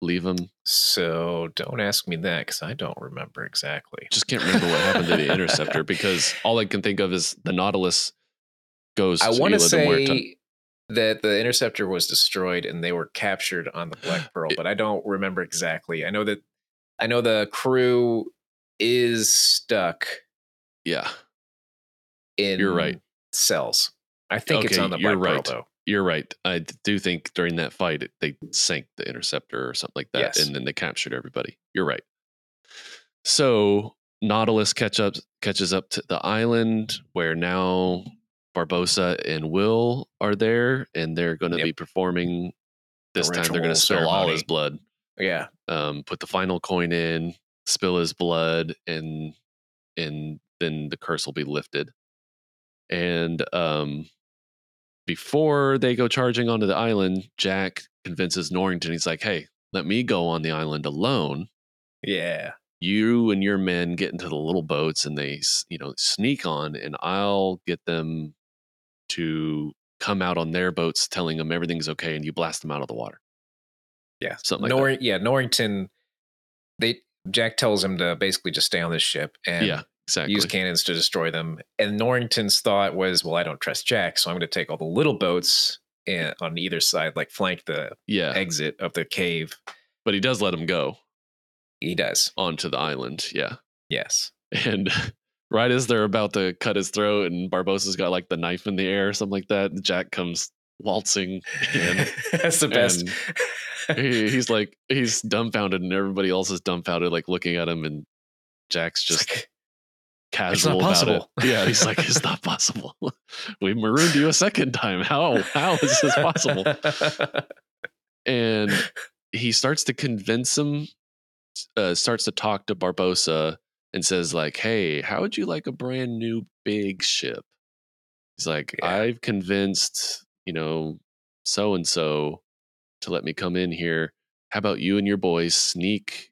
leave him. So don't ask me that because I don't remember exactly. Just can't remember what happened to the Interceptor because all I can think of is the Dauntless goes. I to want to de Muerta. say that the interceptor was destroyed and they were captured on the Black Pearl, but I don't remember exactly. I know that I know the crew is stuck yeah, in You're right. cells. I think it's Okay, on the you're Black right. Pearl though. you're right. I do think during that fight it, they sank the interceptor or something like that, Yes. and then they captured everybody. You're right. So Dauntless catch up catches up to the island where now Barbossa and Will are there, and they're going to Yep. be performing. This time they're going to spill all his blood. Yeah. Um, put the final coin in, spill his blood, and and then the curse will be lifted. And um, before they go charging onto the island, Jack convinces Norrington. He's like, "Hey, let me go on the island alone. Yeah. You and your men get into the little boats, and they, you know, sneak on, and I'll get them to come out on their boats, telling them everything's okay, and you blast them out of the water." Yeah. Something like Nor- yeah, Norrington they Jack tells him to basically just stay on this ship and yeah, exactly. use cannons to destroy them. And Norrington's thought was, well, I don't trust Jack, so I'm going to take all the little boats and, on either side, like flank the yeah, exit of the cave. but he does let him go He does. onto the island. Yeah. Yes. And right as they're about to cut his throat, and Barbossa's got like the knife in the air or something like that, Jack comes waltzing in. That's the best. he, he's like, he's dumbfounded, and everybody else is dumbfounded, like looking at him. And Jack's just like, casual about possible. it. Yeah, he's like, it's not possible. we marooned you a second time. How how is this possible? and he starts to convince him uh, starts to talk to barbossa and says like hey how would you like a brand new big ship he's like Yeah. i've convinced you know so and so to let me come in here how about you and your boys sneak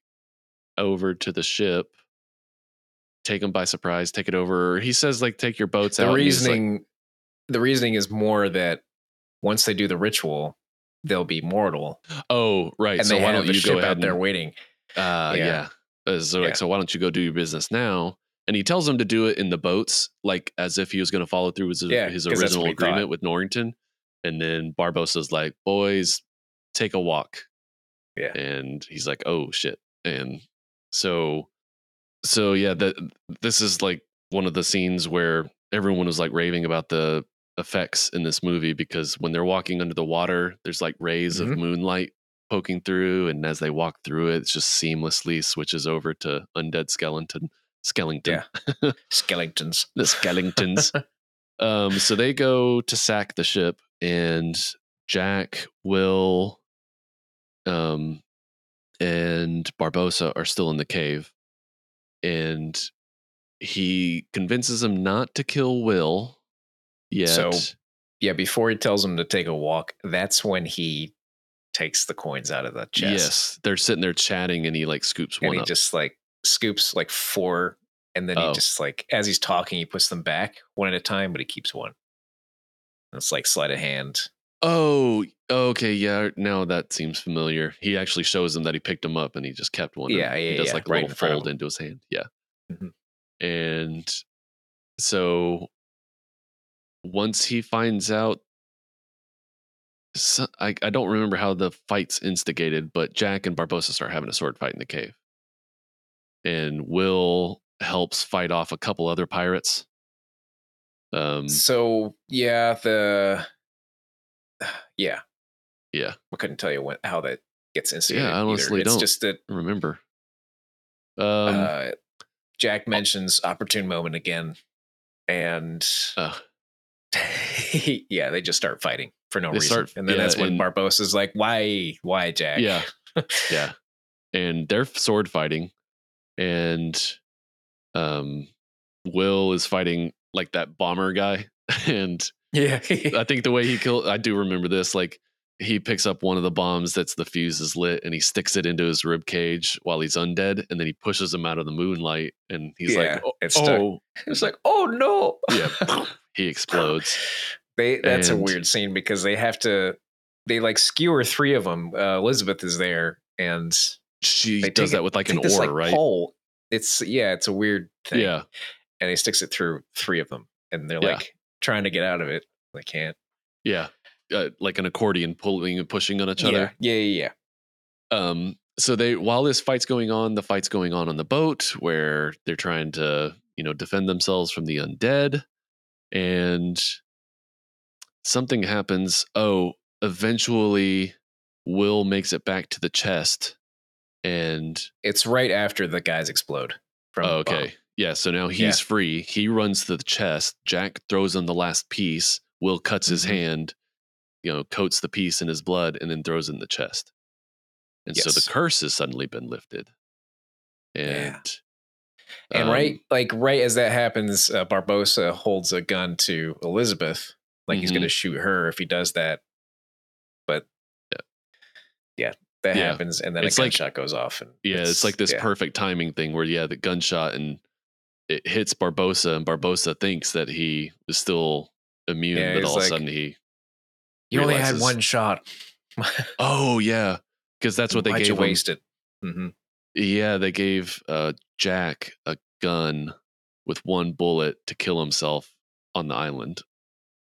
over to the ship take them by surprise take it over he says like take your boats out the and he's like- reasoning the reasoning is more that once they do the ritual they'll be mortal oh right and so they why have don't the you ship go out there waiting Uh, Yeah. yeah. So Yeah. like, so why don't you go do your business now? And he tells him to do it in the boats, like as if he was going to follow through with his, Yeah, his original agreement thought. with Norrington. And then Barbossa's like, "Boys, take a walk." Yeah. And he's like, "Oh shit!" And so, so yeah, that this is like one of the scenes where everyone was like raving about the effects in this movie because when they're walking under the water, there's like rays of Mhm. moonlight poking through, and as they walk through it, it just seamlessly switches over to undead skeleton. Skellington, skeletons the Skellingtons. um, so they go to sack the ship, and Jack, Will, um, and Barbossa are still in the cave, and he convinces him not to kill Will yet. So, yeah before he tells him to take a walk that's when he takes the coins out of the chest yes, they're sitting there chatting, and he like scoops and one he up. just like scoops like four and then Oh. he just like as he's talking he puts them back one at a time but he keeps one it's like sleight of hand Oh, okay, yeah. Now that seems familiar. He actually shows him that he picked him up, and he just kept one. Yeah, Yeah, he does yeah, like a right little fold into his hand. Yeah, Mhm. and so once he finds out, so, I I don't remember how the fight's instigated, but Jack and Barbossa start having a sword fight in the cave, and Will helps fight off a couple other pirates. Um, so yeah the yeah yeah, i couldn't tell you when how that gets instigated I honestly either. it's don't. just that remember. Um, uh, jack mentions opportune moment again and uh, yeah they just start fighting for no They reason start- and then yeah, that's when Barbossa's like why why jack Yeah. yeah. And they're sword fighting. And um Will is fighting like that bomber guy. And yeah I think the way he killed I do remember this, like he picks up one of the bombs that's the fuse is lit and he sticks it into his rib cage while he's undead and then he pushes him out of the moonlight and he's Yeah, like oh, it's oh. It's like oh no. Yeah. He explodes. They that's And- a weird scene because they have to they like skewer three of them uh, elizabeth is there and she does that it- with like an this, oar like, right? pole. it's yeah it's a weird thing. Yeah. And he sticks it through three of them and they're Yeah. like trying to get out of it. They can't. Yeah uh, like an accordion pulling and pushing on each yeah other. Yeah yeah yeah um so they while this fight's going on the fight's going on on the boat where they're trying to you know defend themselves from the undead and something happens. Oh eventually will makes it back to the chest and it's right after the guys explode from oh, the bomb. okay yeah so now he's Yeah. free. He runs to the chest. Jack throws him the last piece. Will cuts his Mhm. hand you know coats the piece in his blood and then throws it in the chest and so the curse has suddenly been lifted and Yeah. And um, right, like right as that happens, uh, Barbossa holds a gun to Elizabeth, like he's Mhm. going to shoot her if he does that. But Yeah. yeah, that Yeah. happens, and then It's a like- gunshot goes off, and yeah it's, like this yeah. perfect timing thing where yeah the gunshot and it hits barbossa and barbossa thinks that he is still immune but he's all of a sudden he You only had one shot. oh yeah because that's what they Why'd gave you him waste it? hmm Yeah, they gave uh, Jack a gun with one bullet to kill himself on the island.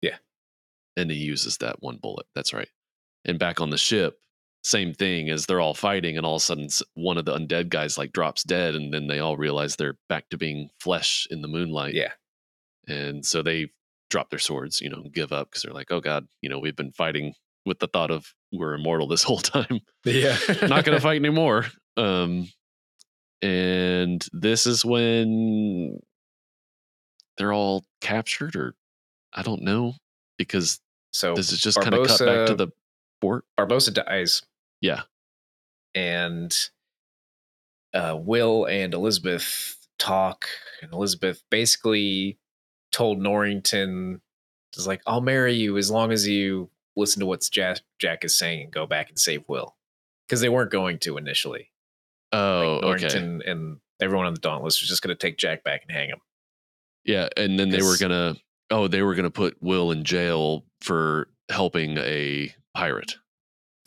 Yeah. And he uses that one bullet. That's right. And back on the ship, same thing as they're all fighting, and all of a sudden one of the undead guys like drops dead, and then they all realize they're back to being flesh in the moonlight. Yeah, And so they drop their swords, you know, and give up because they're like, oh God, you know, we've been fighting with the thought of we're immortal this whole time yeah. not gonna fight anymore. Um, and this is when they're all captured, or I don't know because So does it just kind of cut back to the port? Barbossa dies, Yeah, and uh, Will and Elizabeth talk, and Elizabeth basically told Norrington, "Is like I'll marry you as long as you listen to what Jack, Jack is saying and go back and save Will," because they weren't going to initially. Oh, like okay. Norrington and everyone on the Dauntless was just going to take Jack back and hang him. Yeah, and then they were gonna oh, they were gonna put Will in jail for helping a pirate.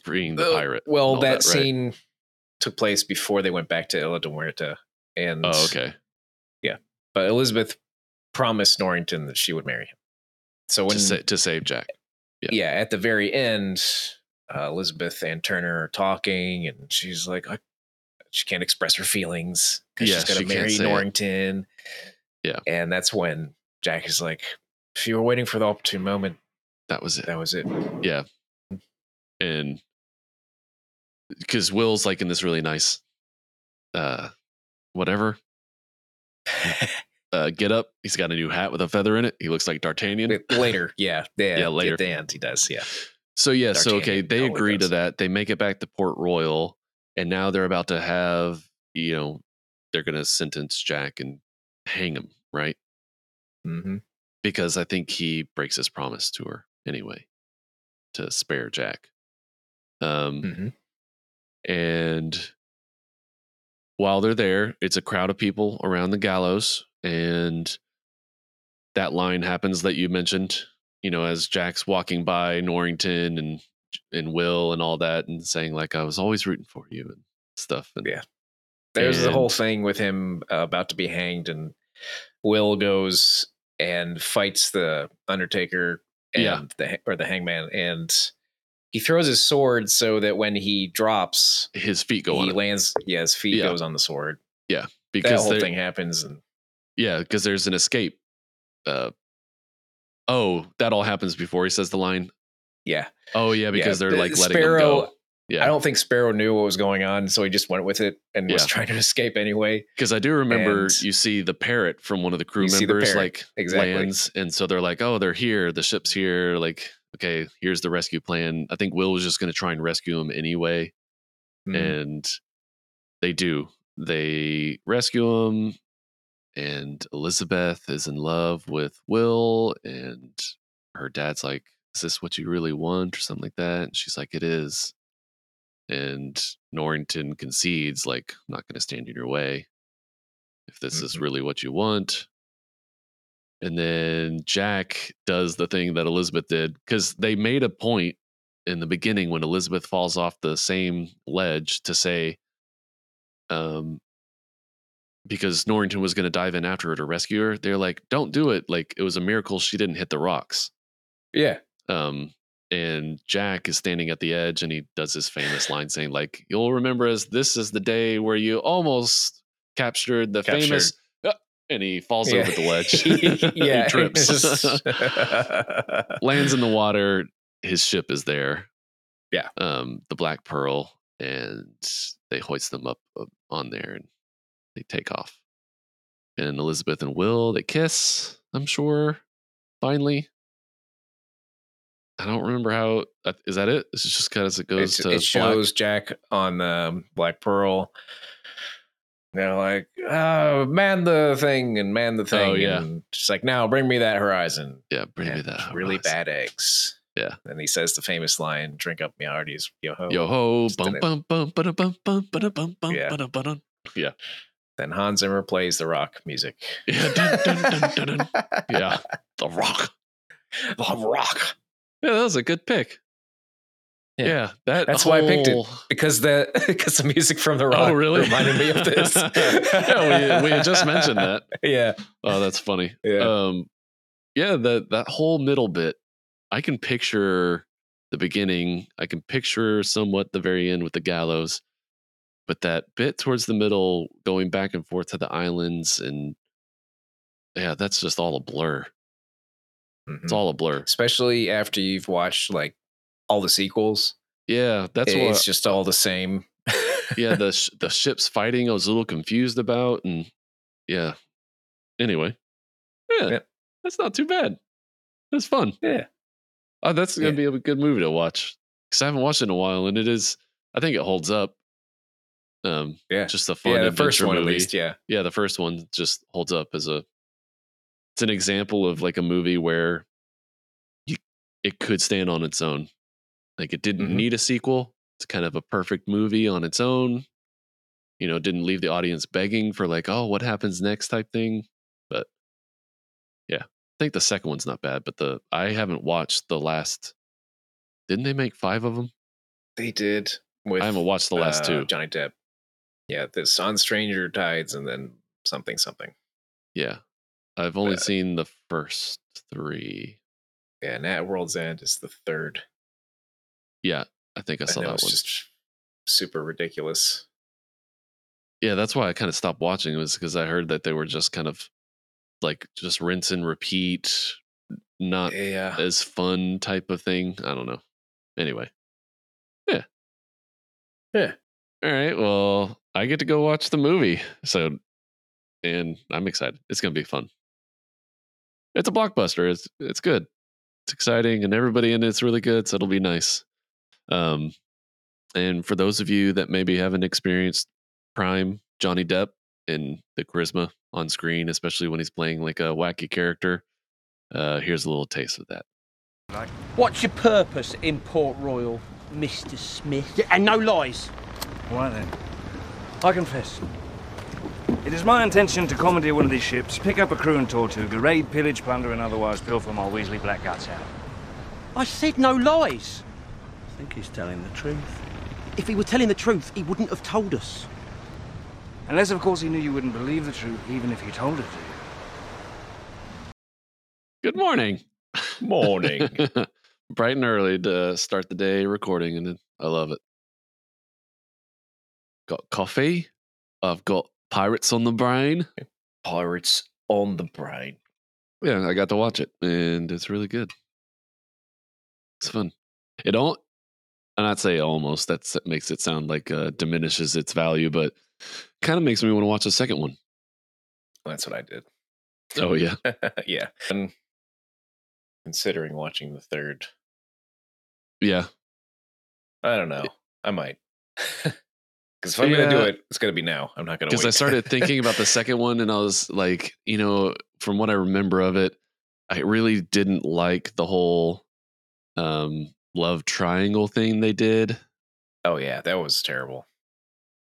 Freeing the Uh, pirate. Well, all that, right? scene took place before they went back to Isla de Muerta, and Oh, okay. Yeah. But Elizabeth promised Norrington that she would marry him. So when to, sa- to save Jack. yeah. yeah. at the very end, uh, Elizabeth and Turner are talking, and she's like, I, she can't express her feelings because Yeah, she's going she marry say it. Norrington. Yeah. and that's when Jack is like, if you were waiting for the opportune moment, That was it. that was it. Yeah. And because Will's like in this really nice uh whatever. Uh get up. He's got a new hat with a feather in it. He looks like D'Artagnan. later, yeah, yeah, Yeah, later. At the end, he does. Yeah, So yeah, so okay, they agree to that. They make it back to Port Royal, and now they're about to have, you know, they're gonna sentence Jack and hang him, right? hmm Because I think he breaks his promise to her anyway, to spare Jack. Um hmm and while they're there, it's a crowd of people around the gallows, and that line happens that you mentioned. You know, as Jack's walking by Norrington and and Will and all that, and saying like, "I was always rooting for you" and stuff. And Yeah. There's the whole thing with him uh, about to be hanged, and Will goes and fights the Undertaker and Yeah. the or the Hangman, and he throws his sword so that when he drops, his feet go he on it lands. Yeah, his feet Yeah. goes on the sword. Yeah, because the whole thing happens, and yeah, because there's an escape. Uh, oh, that all happens before he says the line. yeah, Oh yeah, because they're the like letting Sparrow- him go. Yeah, I don't think Sparrow knew what was going on, so he just went with it and was trying to escape anyway. Because I do remember And- you see the parrot from one of the crew see the members like exactly. lands, and so they're like, "Oh, they're here. The ship's here. Like, okay, here's the rescue plan." I think Will was just going to try and rescue him anyway, Mhm. and they do. They rescue him, and Elizabeth is in love with Will, and her dad's like, "Is this what you really want?" or something like that. And she's like, "It is." And Norrington concedes, like, I'm not going to stand in your way if this is Mhm. really what you want. And then Jack does the thing that Elizabeth did because they made a point in the beginning when Elizabeth falls off the same ledge to say, um, because Norrington was going to dive in after her to rescue her. They're like, don't do it. Like, it was a miracle she didn't hit the rocks. yeah, Um, and Jack is standing at the edge and he does his famous line saying, like, you'll remember as this is the day where you almost captured the Captured. famous uh," and he falls yeah. over the ledge. yeah, he trips. Lands in the water. His ship is there. Yeah. Um, the Black Pearl, and they hoist them up on there and they take off. And Elizabeth and Will, they kiss, I'm sure, finally. I don't remember how. uh, Is that it? Is it just because it goes It, to it black? shows Jack on the Black Pearl. They're like, oh, man the thing and man the thing. Oh, yeah. And she's like, now bring me that horizon. Yeah, bring me that. Really horizon. bad eggs. Yeah. And he says the famous line, drink up me hearties, yo ho. Yo ho, bum bum bum bum bum bum bum bum bum Yeah. bum bum. Then Hans Zimmer plays the rock music. Yeah, dun, dun, dun. Yeah, the rock. the rock. Yeah, that was a good pick. Yeah. Yeah, that. That's why I picked it. Because the because the music from the rock Oh, really? reminded me of this. yeah, we, we had just mentioned that. Yeah. Oh, that's funny. Yeah. Um, yeah, that that whole middle bit, I can picture the beginning. I can picture somewhat the very end with the gallows, but that bit towards the middle, going back and forth to the islands, and yeah, that's just all a blur. It's Mhm. all a blur. Especially after you've watched like all the sequels. Yeah, that's it's what. just all the same. yeah, the sh- the ships fighting. I was a little confused about, and yeah. Anyway, Yeah, Yep. that's not too bad. That's fun. Yeah. Oh, that's gonna Yeah. be a good movie to watch because I haven't watched it in a while, and it is. I think it holds up. Um, Yeah. just a fun yeah, the first one movie. at least. Yeah. yeah, the first one just holds up as a. It's an example of like a movie where you it could stand on its own, like it didn't Mhm. need a sequel. It's kind of a perfect movie on its own. You know, didn't leave the audience begging for like, oh, what happens next type thing. But yeah, I think the second one's not bad. But the I haven't watched the last. Didn't they make five of them? They did. With I haven't watched the last uh, two. Johnny Depp. Yeah, this on Stranger Tides and then something something. Yeah, I've only seen the first three. Yeah, and at World's End is the third. Yeah, I think I I saw know that it's one. just super ridiculous. Yeah, that's why I kind of stopped watching was because I heard that they were just kind of like just rinse and repeat, not Yeah. as fun type of thing. I don't know. Anyway. Yeah. Yeah. All right. Well, I get to go watch the movie. So and I'm excited. It's gonna be fun. It's a blockbuster. It's it's good. It's exciting and everybody in it's really good, so it'll be nice. Um and for those of you that maybe haven't experienced Prime Johnny Depp and the charisma on screen, especially when he's playing like a wacky character, uh, here's a little taste of that. What's your purpose in Port Royal, Mr. Smith? Yeah, and no lies. Why then? I confess. It is my intention to commandeer one of these ships, pick up a crew and Tortuga, raid, pillage, plunder, and otherwise pilfer my Weasley black guts out. I said no lies. I think he's telling the truth. If he were telling the truth, he wouldn't have told us. Unless, of course, he knew you wouldn't believe the truth, even if he told it to you. Good morning. Morning. Bright and early to start the day recording, and I love it. Got coffee. I've got pirates on the brain. Pirates on the brain. Yeah, I got to watch it, and it's really good. It's fun. It don't. And I'd say almost. That's, that makes it sound like uh, diminishes its value, but kind of makes me want to watch a second one. That's what I did. Oh yeah, yeah. And considering watching the third. yeah. I don't know. I might. Because if I'm going to do it, it's going to be now. I'm not going to because I started thinking about the second one, and I was like, you know, from what I remember of it, I really didn't like the whole um, love triangle thing they did. oh, yeah. That was terrible.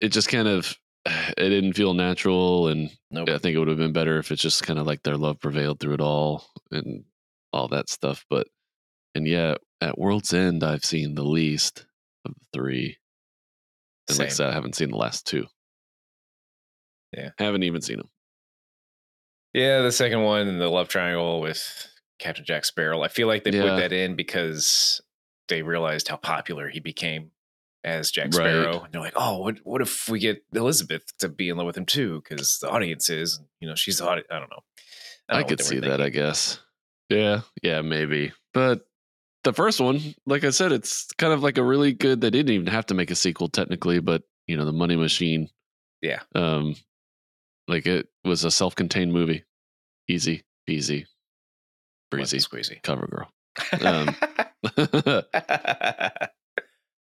It just kind of it didn't feel natural, and Nope. I think it would have been better if it's just kind of like their love prevailed through it all and all that stuff. But and yeah, at World's End, I've seen the least of the three. And like I said, I haven't seen the last two. Yeah. haven't even seen them. Yeah, the second one, the love triangle with Captain Jack Sparrow. I feel like they Yeah. put that in because they realized how popular he became as Jack Right. Sparrow. And they're like, oh, what what if we get Elizabeth to be in love with him too? Because the audience is, you know, she's the audience. I don't know. I, don't know could see that, I guess. Yeah, yeah, maybe. But the first one, like I said, it's kind of like a really good. They didn't even have to make a sequel technically, but you know, the Money Machine. Yeah. Um, like it was a self-contained movie, easy peasy, breezy, Squeezy. cover girl. Um,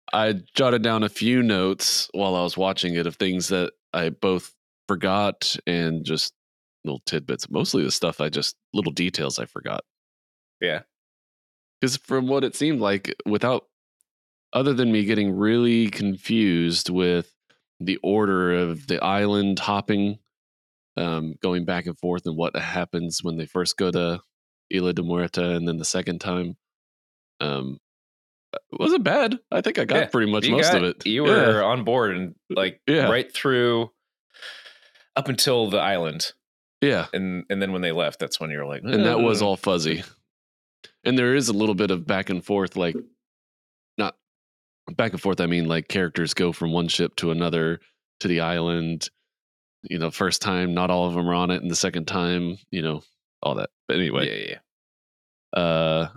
I jotted down a few notes while I was watching it of things that I both forgot and just little tidbits. Mostly the stuff I just little details I forgot. yeah. Because from what it seemed like, without other than me getting really confused with the order of the island hopping, um, going back and forth, and what happens when they first go to Isla de Muerta, and then the second time, um, it wasn't bad. I think I got Yeah, pretty much most got- of it. You Yeah. were on board and like Yeah. right through up until the island. yeah. And and then when they left, that's when you were like, and that was "Uh." all fuzzy. And there is a little bit of back and forth, like not back and forth. I mean, like characters go from one ship to another to the island. You know, first time, not all of them are on it, and the second time, you know, all that. But anyway, Yeah, yeah, yeah. uh,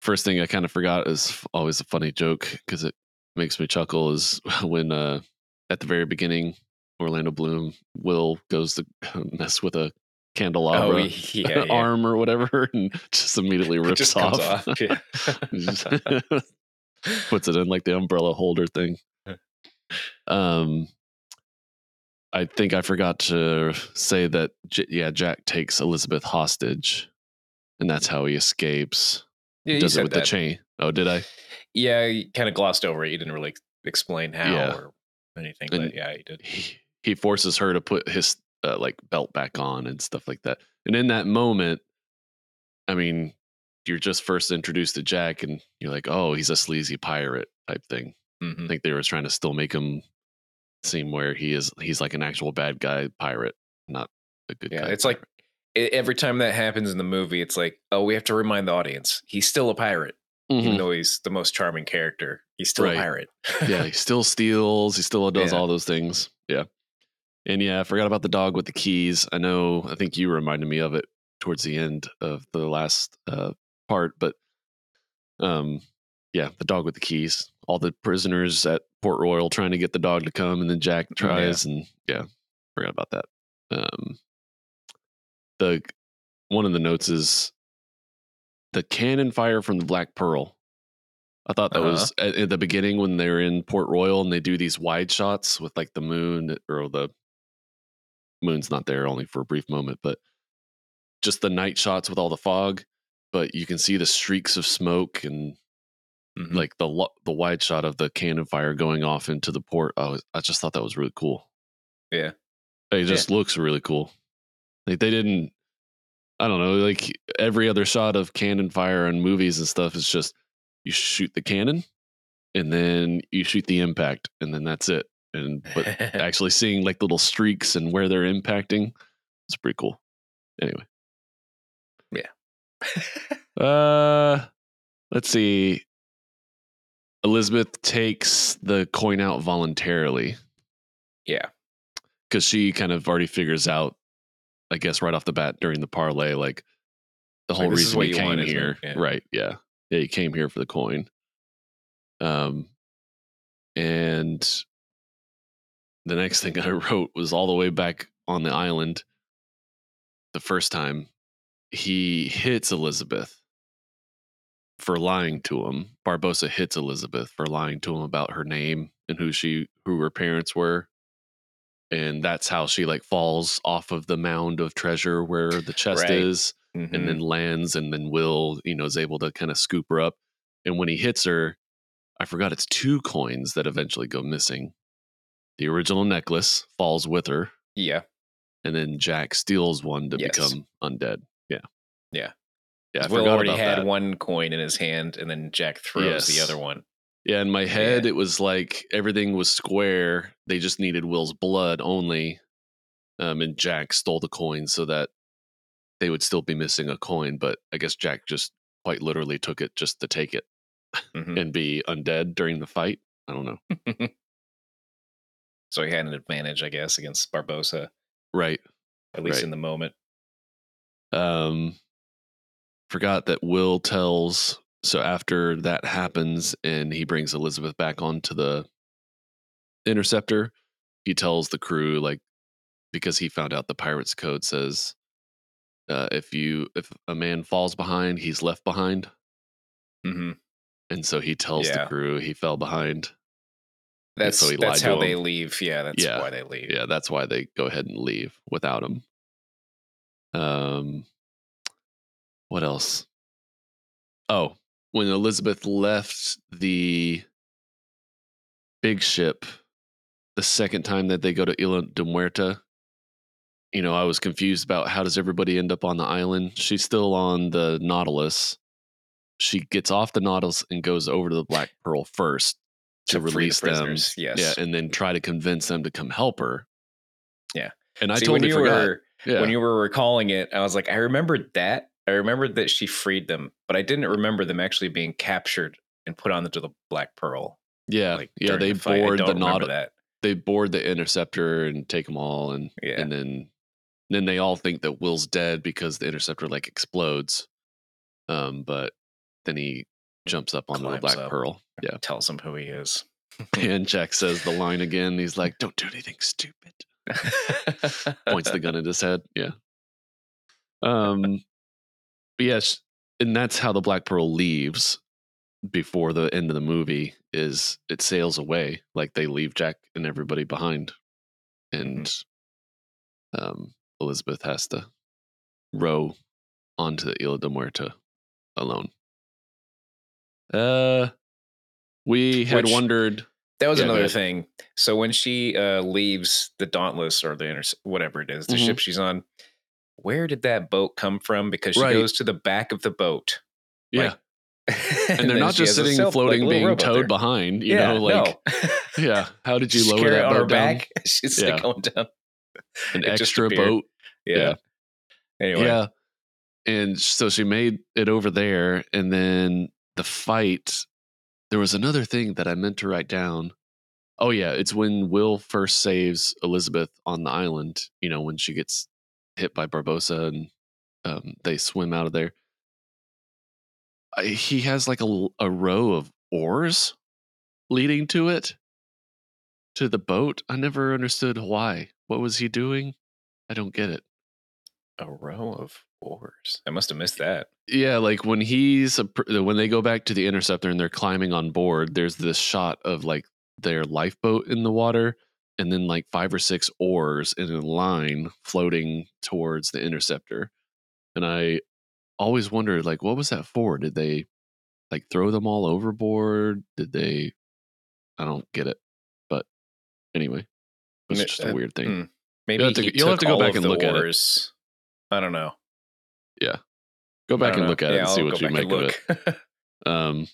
first thing I kind of forgot is always a funny joke because it makes me chuckle is when uh, at the very beginning, Orlando Bloom Will goes to mess with a candelabra Oh, yeah, yeah. arm or whatever, and just immediately rips just off. off. Yeah. Puts it in like the umbrella holder thing. Um, I think I forgot to say that. J- yeah, Jack takes Elizabeth hostage, and that's how he escapes. yeah, Does it with that. the chain? Oh, did I? Yeah, you kind of glossed over it. You didn't really explain how or anything, And- but yeah, you did. He, he forces her to put his uh, like belt back on and stuff like that. And in that moment, I mean, you're just first introduced to Jack, and you're like, oh, he's a sleazy pirate type thing. I Mhm. think they were trying to still make him seem where he is. He's like an actual bad guy pirate, not a good Yeah, guy. it's like e- every time that happens in the movie, it's like, oh, we have to remind the audience he's still a pirate, even Mhm. though he's the most charming character. He's still Right. a pirate. yeah, he still steals. He still does Yeah. all those things. Yeah. And yeah, I forgot about the dog with the keys. I know, I think you reminded me of it towards the end of the last uh, part, but um, yeah, the dog with the keys. All the prisoners at Port Royal trying to get the dog to come, and then Jack tries, and yeah, forgot about that. Um, the one of the notes is the cannon fire from the Black Pearl. I thought that Uh-huh. was at, at the beginning when they're in Port Royal and they do these wide shots with like the moon or the moon's not there only for a brief moment, but just the night shots with all the fog. But you can see the streaks of smoke and Mhm. like the lo- the wide shot of the cannon fire going off into the port. I was, I just thought that was really cool. Yeah. It just looks really cool. Like they didn't. I don't know. Like every other shot of cannon fire in movies and stuff is just you shoot the cannon, and then you shoot the impact, and then that's it. And but actually seeing like little streaks and where they're impacting, it's pretty cool. Anyway. Yeah. Uh, let's see. Elizabeth takes the coin out voluntarily yeah. because she kind of already figures out, I guess, right off the bat during the parley, like the whole like, reason he came want, here. Yeah. Right. Yeah. Yeah. He came here for the coin. Um, and the next thing I wrote was all the way back on the island. The first time he hits Elizabeth for lying to him. Barbossa hits Elizabeth for lying to him about her name and who she who her parents were. And that's how she like falls off of the mound of treasure where the chest Right. is Mhm. and then lands and then Will, you know, is able to kind of scoop her up. And when he hits her, I forgot it's two coins that eventually go missing. The original necklace falls with her, yeah. and then Jack steals one to Yes. become undead. Yeah. Yeah. Yeah. I Will already about had that. one coin in his hand, and then Jack throws the other one. Yeah, in my head, Yeah. it was like everything was square. They just needed Will's blood only. Um, and Jack stole the coin so that they would still be missing a coin. But I guess Jack just quite literally took it just to take it Mhm. and be undead during the fight. I don't know. so he had an advantage, I guess, against Barbossa, Right. at least Right. in the moment. Um, forgot that Will tells. So after that happens, and he brings Elizabeth back onto the interceptor, he tells the crew like because he found out the pirates code says uh, if you if a man falls behind, he's left behind, hmm and so he tells Yeah. the crew he fell behind. That's so that's how they leave. Yeah, that's Yeah. why they leave. Yeah, that's why they go ahead and leave without him. Um, what else? Oh, when Elizabeth left the big ship, the second time that they go to Isla de Muerta, you know, I was confused about how does everybody end up on the island? She's still on the Nautilus. She gets off the Nautilus and goes over to the Black Pearl first to, free the release them. Yes. Yeah, and then try to convince them to come help her. Yeah. And I See, totally when you forgot. were yeah. when you were recalling it, I was like, I remembered that. I remembered that she freed them, but I didn't remember them actually being captured and put onto the Black Pearl. yeah, Like yeah, they the board the Nautilus. that. They board the interceptor and take them all, and Yeah. and then then they all think that Will's dead because the interceptor like explodes. Um, but then he jumps up onto the Black up. Pearl. Yeah, Tells him who he is. and Jack says the line again. He's like, "Don't do anything stupid." Points the gun at his head. Yeah. um, but yes, and that's how the Black Pearl leaves before the end of the movie. Is it sails away like they leave Jack and everybody behind, and um, Elizabeth has to row onto the Isla de Muerta alone. Uh, we had Which- wondered. That was Yeah, another thing. So when she uh, leaves the Dauntless or the inter- whatever it is, the Mhm. ship she's on, where did that boat come from? Because she Right. goes to the back of the boat, Yeah, Like- and they're not just sitting self- floating, little being towed there. behind. You yeah, know, like no. yeah. How did you lower that boat down? back? She's Yeah. going down. An It extra boat. Yeah. Yeah. Anyway, Yeah. And so she made it over there. And then the fight, there was another thing that I meant to write down. Oh, yeah. It's when Will first saves Elizabeth on the island, you know, when she gets hit by Barbossa and um, they swim out of there. I, he has like a, a row of oars leading to it, to the boat. I never understood why. What was he doing? I don't get it. a row of oars. I must have missed that. Yeah, like when he's a, when they go back to the interceptor and they're climbing on board, there's this shot of like their lifeboat in the water and then like five or six oars in a line floating towards the interceptor. And I always wondered like what was that for? Did they like throw them all overboard? Did they I don't get it. But anyway, it's just a uh, weird thing. hmm. Maybe have to- you'll have to go back and look at it. oars. I don't know. Go back and know. look at it and I'll see what you make of it. Um.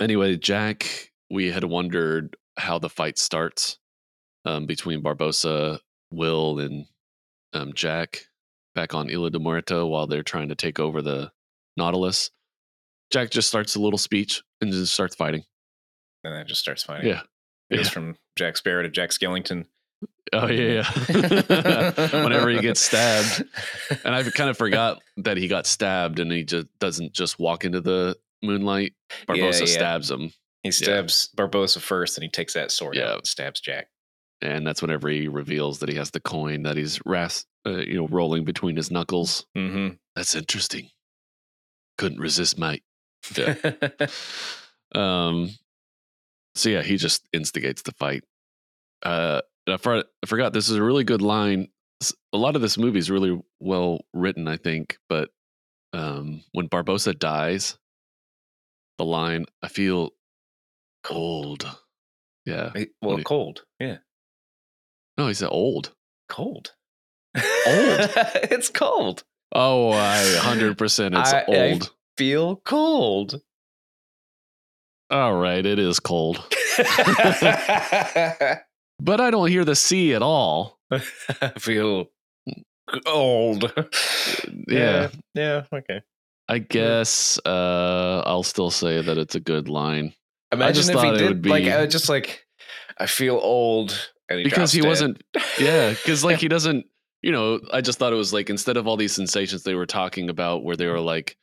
Anyway, Jack, we had wondered how the fight starts um, between Barbossa, Will, and um, Jack back on Isla de Muerta while they're trying to take over the Nautilus. Jack just starts a little speech and just starts fighting. and then just starts fighting. Yeah. It goes Yeah. from Jack Sparrow to Jack Skellington. Oh yeah, yeah. Whenever he gets stabbed, and I kind of forgot that he got stabbed, and he just doesn't just walk into the moonlight. Barbossa yeah. stabs him, He stabs Barbossa first, and he takes that sword Yeah. out and stabs Jack. and that's whenever he reveals that he has the coin that he's ras- uh, you know, rolling between his knuckles. Mm-hmm. That's interesting. Couldn't resist, mate. Yeah. Um. So yeah, he just instigates the fight. Uh, I, for- I forgot this is a really good line. A lot of this movie is really well written, I think. But um, when Barbossa dies, the line "I feel cold." Yeah. Hey, well, he- cold. Yeah, No, he said old. cold. Old? it's cold. Oh, I hundred percent. It's I- I- old. Feel cold. All right, it is cold, I but I don't hear the C at all. I feel old. Yeah, Yeah. Okay. I guess uh, I'll still say that it's a good line Imagine just if he thought it did would like be- I just like I feel old and he because he dead. wasn't. Yeah, because like he doesn't. You know, I just thought it was like instead of all these sensations they were talking about, where they were like,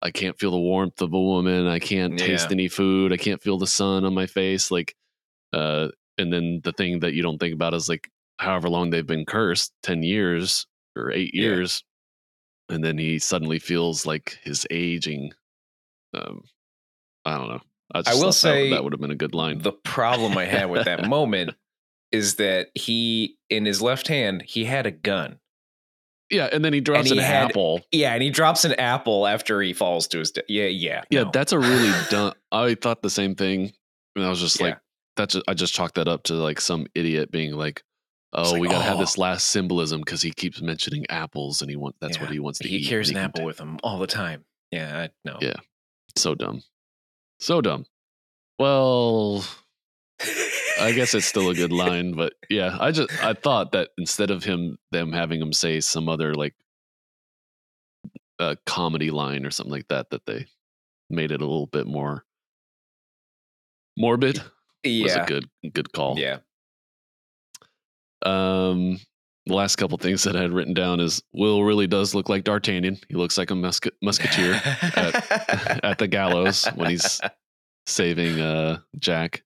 I can't feel the warmth of a woman, I can't taste Yeah. any food, I can't feel the sun on my face, like, uh, and then the thing that you don't think about is like however long they've been cursed, ten years or eight Yeah. years, and then he suddenly feels like his aging. Um, I don't know. I, just will thought that- say that would have been a good line. the problem I had with that moment is that he in his left hand he had a gun. Yeah, and then he drops he an had- apple. Yeah, and he drops an apple after he falls to his death. Yeah, yeah. Yeah, no. that's a really dumb. I thought the same thing, and I was just Yeah. like, "That's." I just chalked that up to like some idiot being like, "Oh, like, we gotta have "Oh." this last symbolism because he keeps mentioning apples, and he wants that's what he wants to he eat." carries and an apple with him all the time. Yeah, I, no. Yeah. So dumb, so dumb. Well, I guess it's still a good line, but yeah, I just I thought that instead of him them having him say some other like a comedy line or something like that, that they made it a little bit more morbid. Was yeah, a good good call. yeah. Um, the last couple things that I had written down is Will really does look like D'Artagnan. He looks like a musket, musketeer at the gallows when he's saving uh Jack.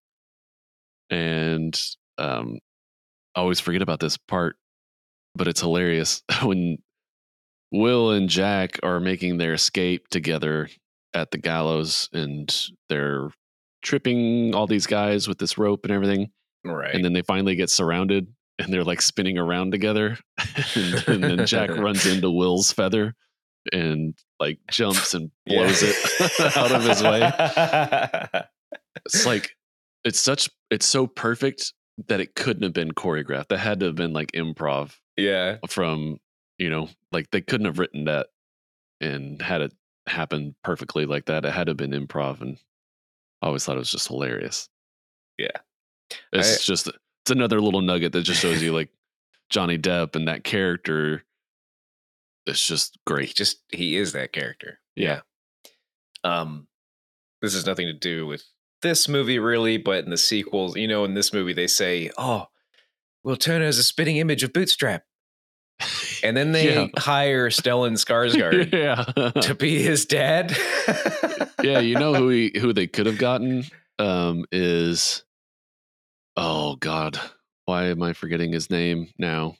And um I always forget about this part, but it's hilarious when Will and Jack are making their escape together at the gallows and they're tripping all these guys with this rope and everything. Right. And then they finally get surrounded and they're like spinning around together. and, and then Jack runs into Will's feather and like jumps and blows it out of his way. It's like it's such it's so perfect that it couldn't have been choreographed. That had to have been like improv yeah. from, you know, like they couldn't have written that and had it happen perfectly like that. It had to have been improv and I always thought it was just hilarious. Yeah. It's just it's another little nugget that just shows you like Johnny Depp and that character it's just He great. just he is that character. Yeah. Um this has nothing to do with this movie really, but in the sequels, you know, in this movie they say, "Oh, Will Turner is a spitting image of Bootstrap." And then they Yeah. hire Stellan Skarsgård yeah. to be his dad. yeah, you know who he, who they could have gotten um is oh god, why am I forgetting his name now?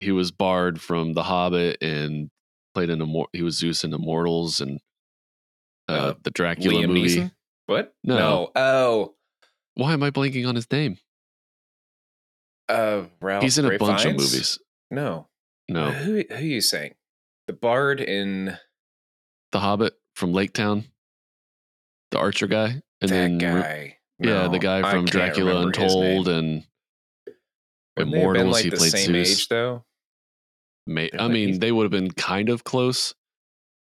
He was Bard from The Hobbit and played in Immor- he was Zeus in Immortals and uh, Uh, the Dracula Liam movie. Neeson? What? No. Oh, Why am I blanking on his name? uh, Ralph. He's in a Ray bunch of movies. No, No, Who who are you saying? The Bard in The Hobbit from Lake Town, the Archer guy, and that then guy. yeah, the guy from Dracula remember his name. Untold and Wouldn't they have been Immortals. like he the played same Zeus. age though. May, I mean, they would have been kind of close,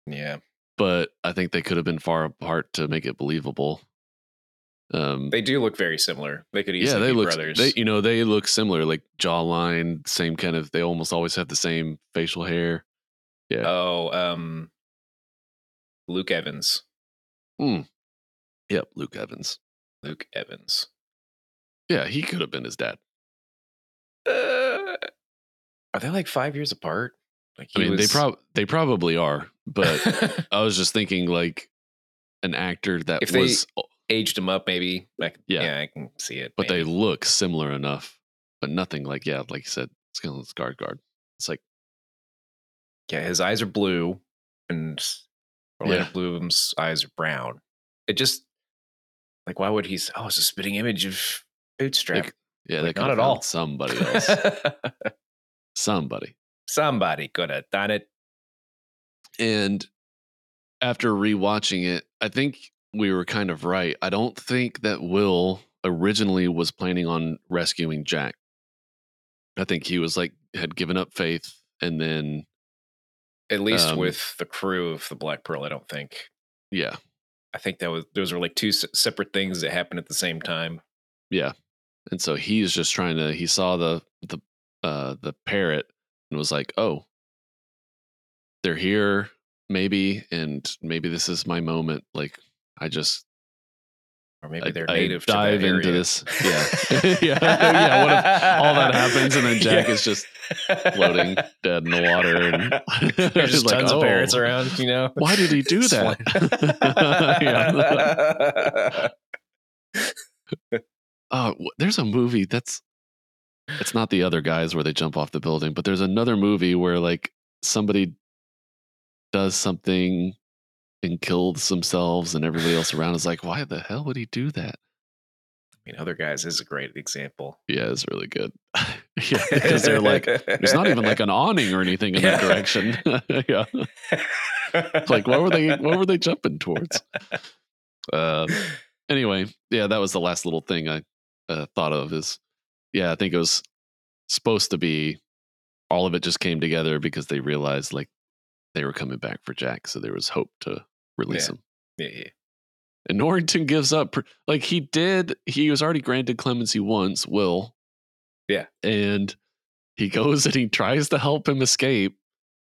Yeah, but I think they could have been far apart to make it believable. Um, they do look very similar. They could yeah, easily they be look. brothers. They, you know, they look similar, like jawline, same kind of. They almost always have the same facial hair. yeah. Oh, um, Luke Evans. Yep, Luke Evans. Luke Evans. Yeah, he could have been his dad. Uh, are they like five years apart? Like I mean, they prob they probably are, but I was just thinking like an actor that If they- was, aged him up maybe. Like, Yeah. yeah, I can see it. but they look similar enough, but nothing like yeah, like you said, Skeleton guard. It's like yeah, his eyes are blue, and Orlando Yeah. Bloom's eyes are brown. It just like why would he? Oh, it's a spitting image of Bootstrap. Like, yeah, Like, they not at all. Somebody else, somebody. Somebody could have done it. And after rewatching it, I think we were kind of right. I don't think that Will originally was planning on rescuing Jack. I think he was like had given up faith and then At least Um, with the crew of the Black Pearl, I don't think. yeah, I think that was those were like two separate things that happened at the same time. yeah. And so he's just trying to he saw the the uh the parrot and was like, "Oh, they're here maybe and maybe this is my moment." Like I just Or maybe they're I native dive to that into area. this. Yeah. Yeah. Yeah, what if all that happens and then Jack is just floating dead in the water and There's just like, tons of oh. parrots "Oh, around, you know. Why did he do that? yeah. Oh, there's a movie that's it's not the other guys where they jump off the building, but there's another movie where like somebody does something and kills themselves and everybody else around is like, why the hell would he do that? I mean, other guys is a great example. Yeah, it's really good. yeah, because they're like, there's not even like an awning or anything in that direction. yeah. Like what were they what were they jumping towards? Uh anyway, yeah, that was the last little thing I uh, thought of is yeah, I think it was supposed to be all of it just came together because they realized like they were coming back for Jack, so there was hope to release Yeah. him. yeah, yeah. And Norrington gives up. Like he did, he was already granted clemency once, Will. Yeah. And he goes and he tries to help him escape,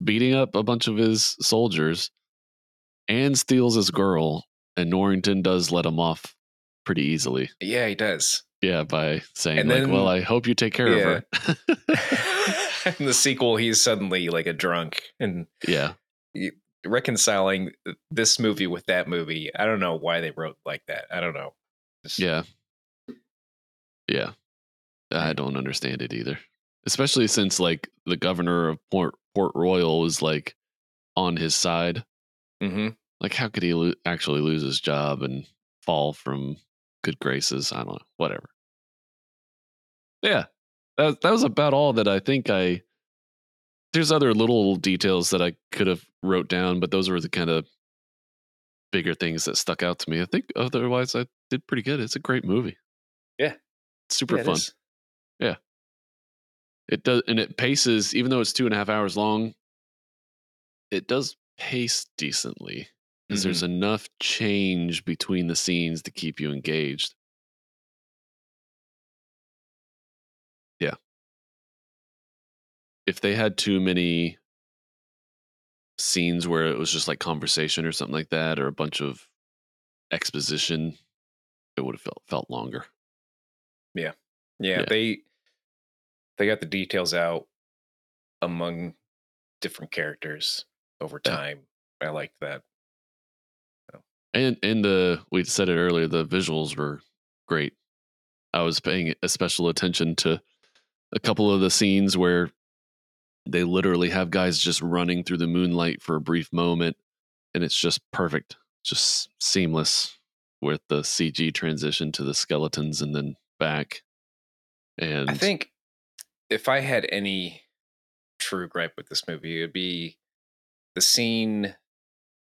beating up a bunch of his soldiers and steals his girl. And Norrington does let him off pretty easily. Yeah, he does. Yeah, by saying, And like, then- well, I hope you take care of her. In the sequel, he's suddenly like a drunk and yeah. Reconciling this movie with that movie. I don't know why they wrote like that. I don't know. Just- Yeah. Yeah. I don't understand it either. especially since like the governor of Port Port Royal was like on his side. Mm-hmm. Like, how could he lo- actually lose his job and fall from good graces? I don't know. Whatever. Yeah, that that was about all that I think I. There's other little details that I could have wrote down, but those were the kind of bigger things that stuck out to me. I think otherwise I did pretty good. It's a great movie. Yeah. super Yeah, it fun. is. It does, and it paces. Even though it's two and a half hours long, it does pace decently because there's mm-hmm. enough change between the scenes to keep you engaged. Yeah. If they had too many scenes where it was just like conversation or something like that, or a bunch of exposition, it would have felt felt longer. Yeah, Yeah. they they got the details out among different characters over Yeah. time. I liked that. And and the we said it earlier, the visuals were great. I was paying a special attention to a couple of the scenes where they literally have guys just running through the moonlight for a brief moment, and it's just perfect, just seamless with the CG transition to the skeletons and then back. And I think if I had any true gripe with this movie, it would be the scene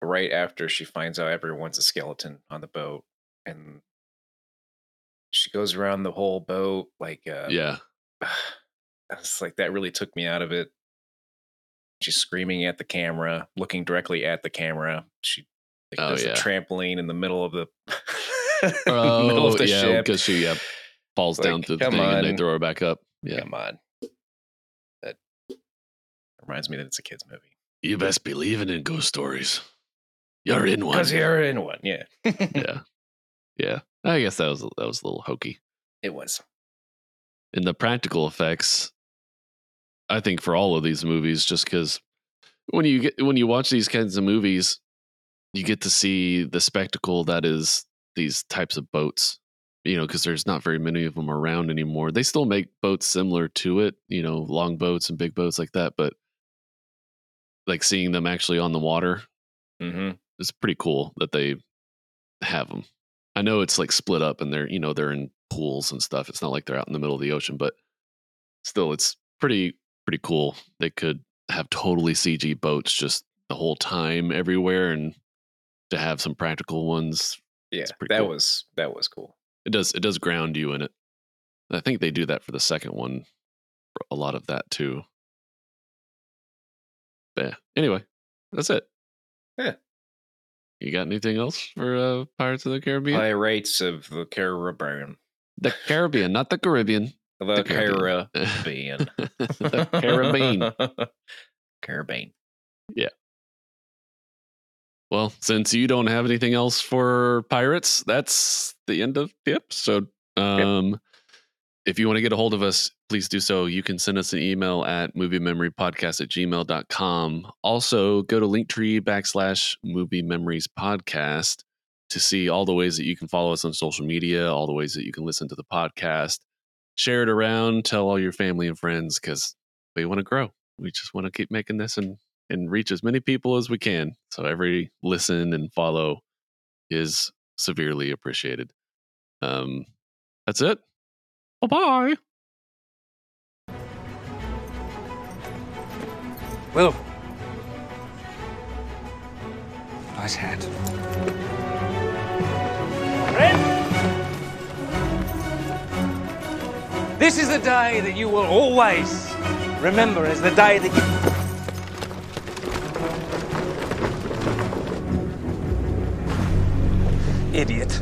right after she finds out everyone's a skeleton on the boat and she goes around the whole boat like uh yeah, it's like that really took me out of it. She's screaming at the camera, looking directly at the camera. She like, Oh, does yeah. a trampoline in the middle of the oh middle of the yeah, ship. because she yeah falls down Like, to the come thing and they throw her back up. Yeah, Come on. That reminds me that it's a kids movie. you best be believing in ghost stories. You're in one. Because you're in one, yeah. yeah, yeah. I guess that was that was a little hokey. It was. In the practical effects, I think for all of these movies, just because when you get when you watch these kinds of movies, you get to see the spectacle that is these types of boats. You know, because there's not very many of them around anymore. They still make boats similar to it, you know, long boats and big boats like that, but like seeing them actually on the water Mm-hmm. it's pretty cool that they have them. I know it's like split up and they're, you know, they're in pools and stuff. It's not like they're out in the middle of the ocean, but still it's pretty pretty cool. They could have totally CG boats just the whole time everywhere and to have some practical ones. Yeah, that cool. was that was cool. It does it does ground you in it. I think they do that for the second one. for A lot of that too. But yeah. Anyway, that's it. Yeah. You got anything else for uh, Pirates of the Caribbean? Pirates of the Caribbean. The Caribbean, not the Caribbean. The, The Caribbean. The Caribbean. Caribbean. Well, since you don't have anything else for pirates, that's the end of the episode. Um, If you want to get a hold of us, please do so. You can send us an email at moviememorypodcast at gmail.com. Also, go to linktree backslash movie memories podcast to see all the ways that you can follow us on social media, all the ways that you can listen to the podcast. Share it around, tell all your family and friends because we want to grow. We just want to keep making this and and reach as many people as we can. So every listen and follow is severely appreciated. Um, that's it. Bye bye. Willow. Nice hat. Friend! This is the day that you will always remember as the day that you. Idiot.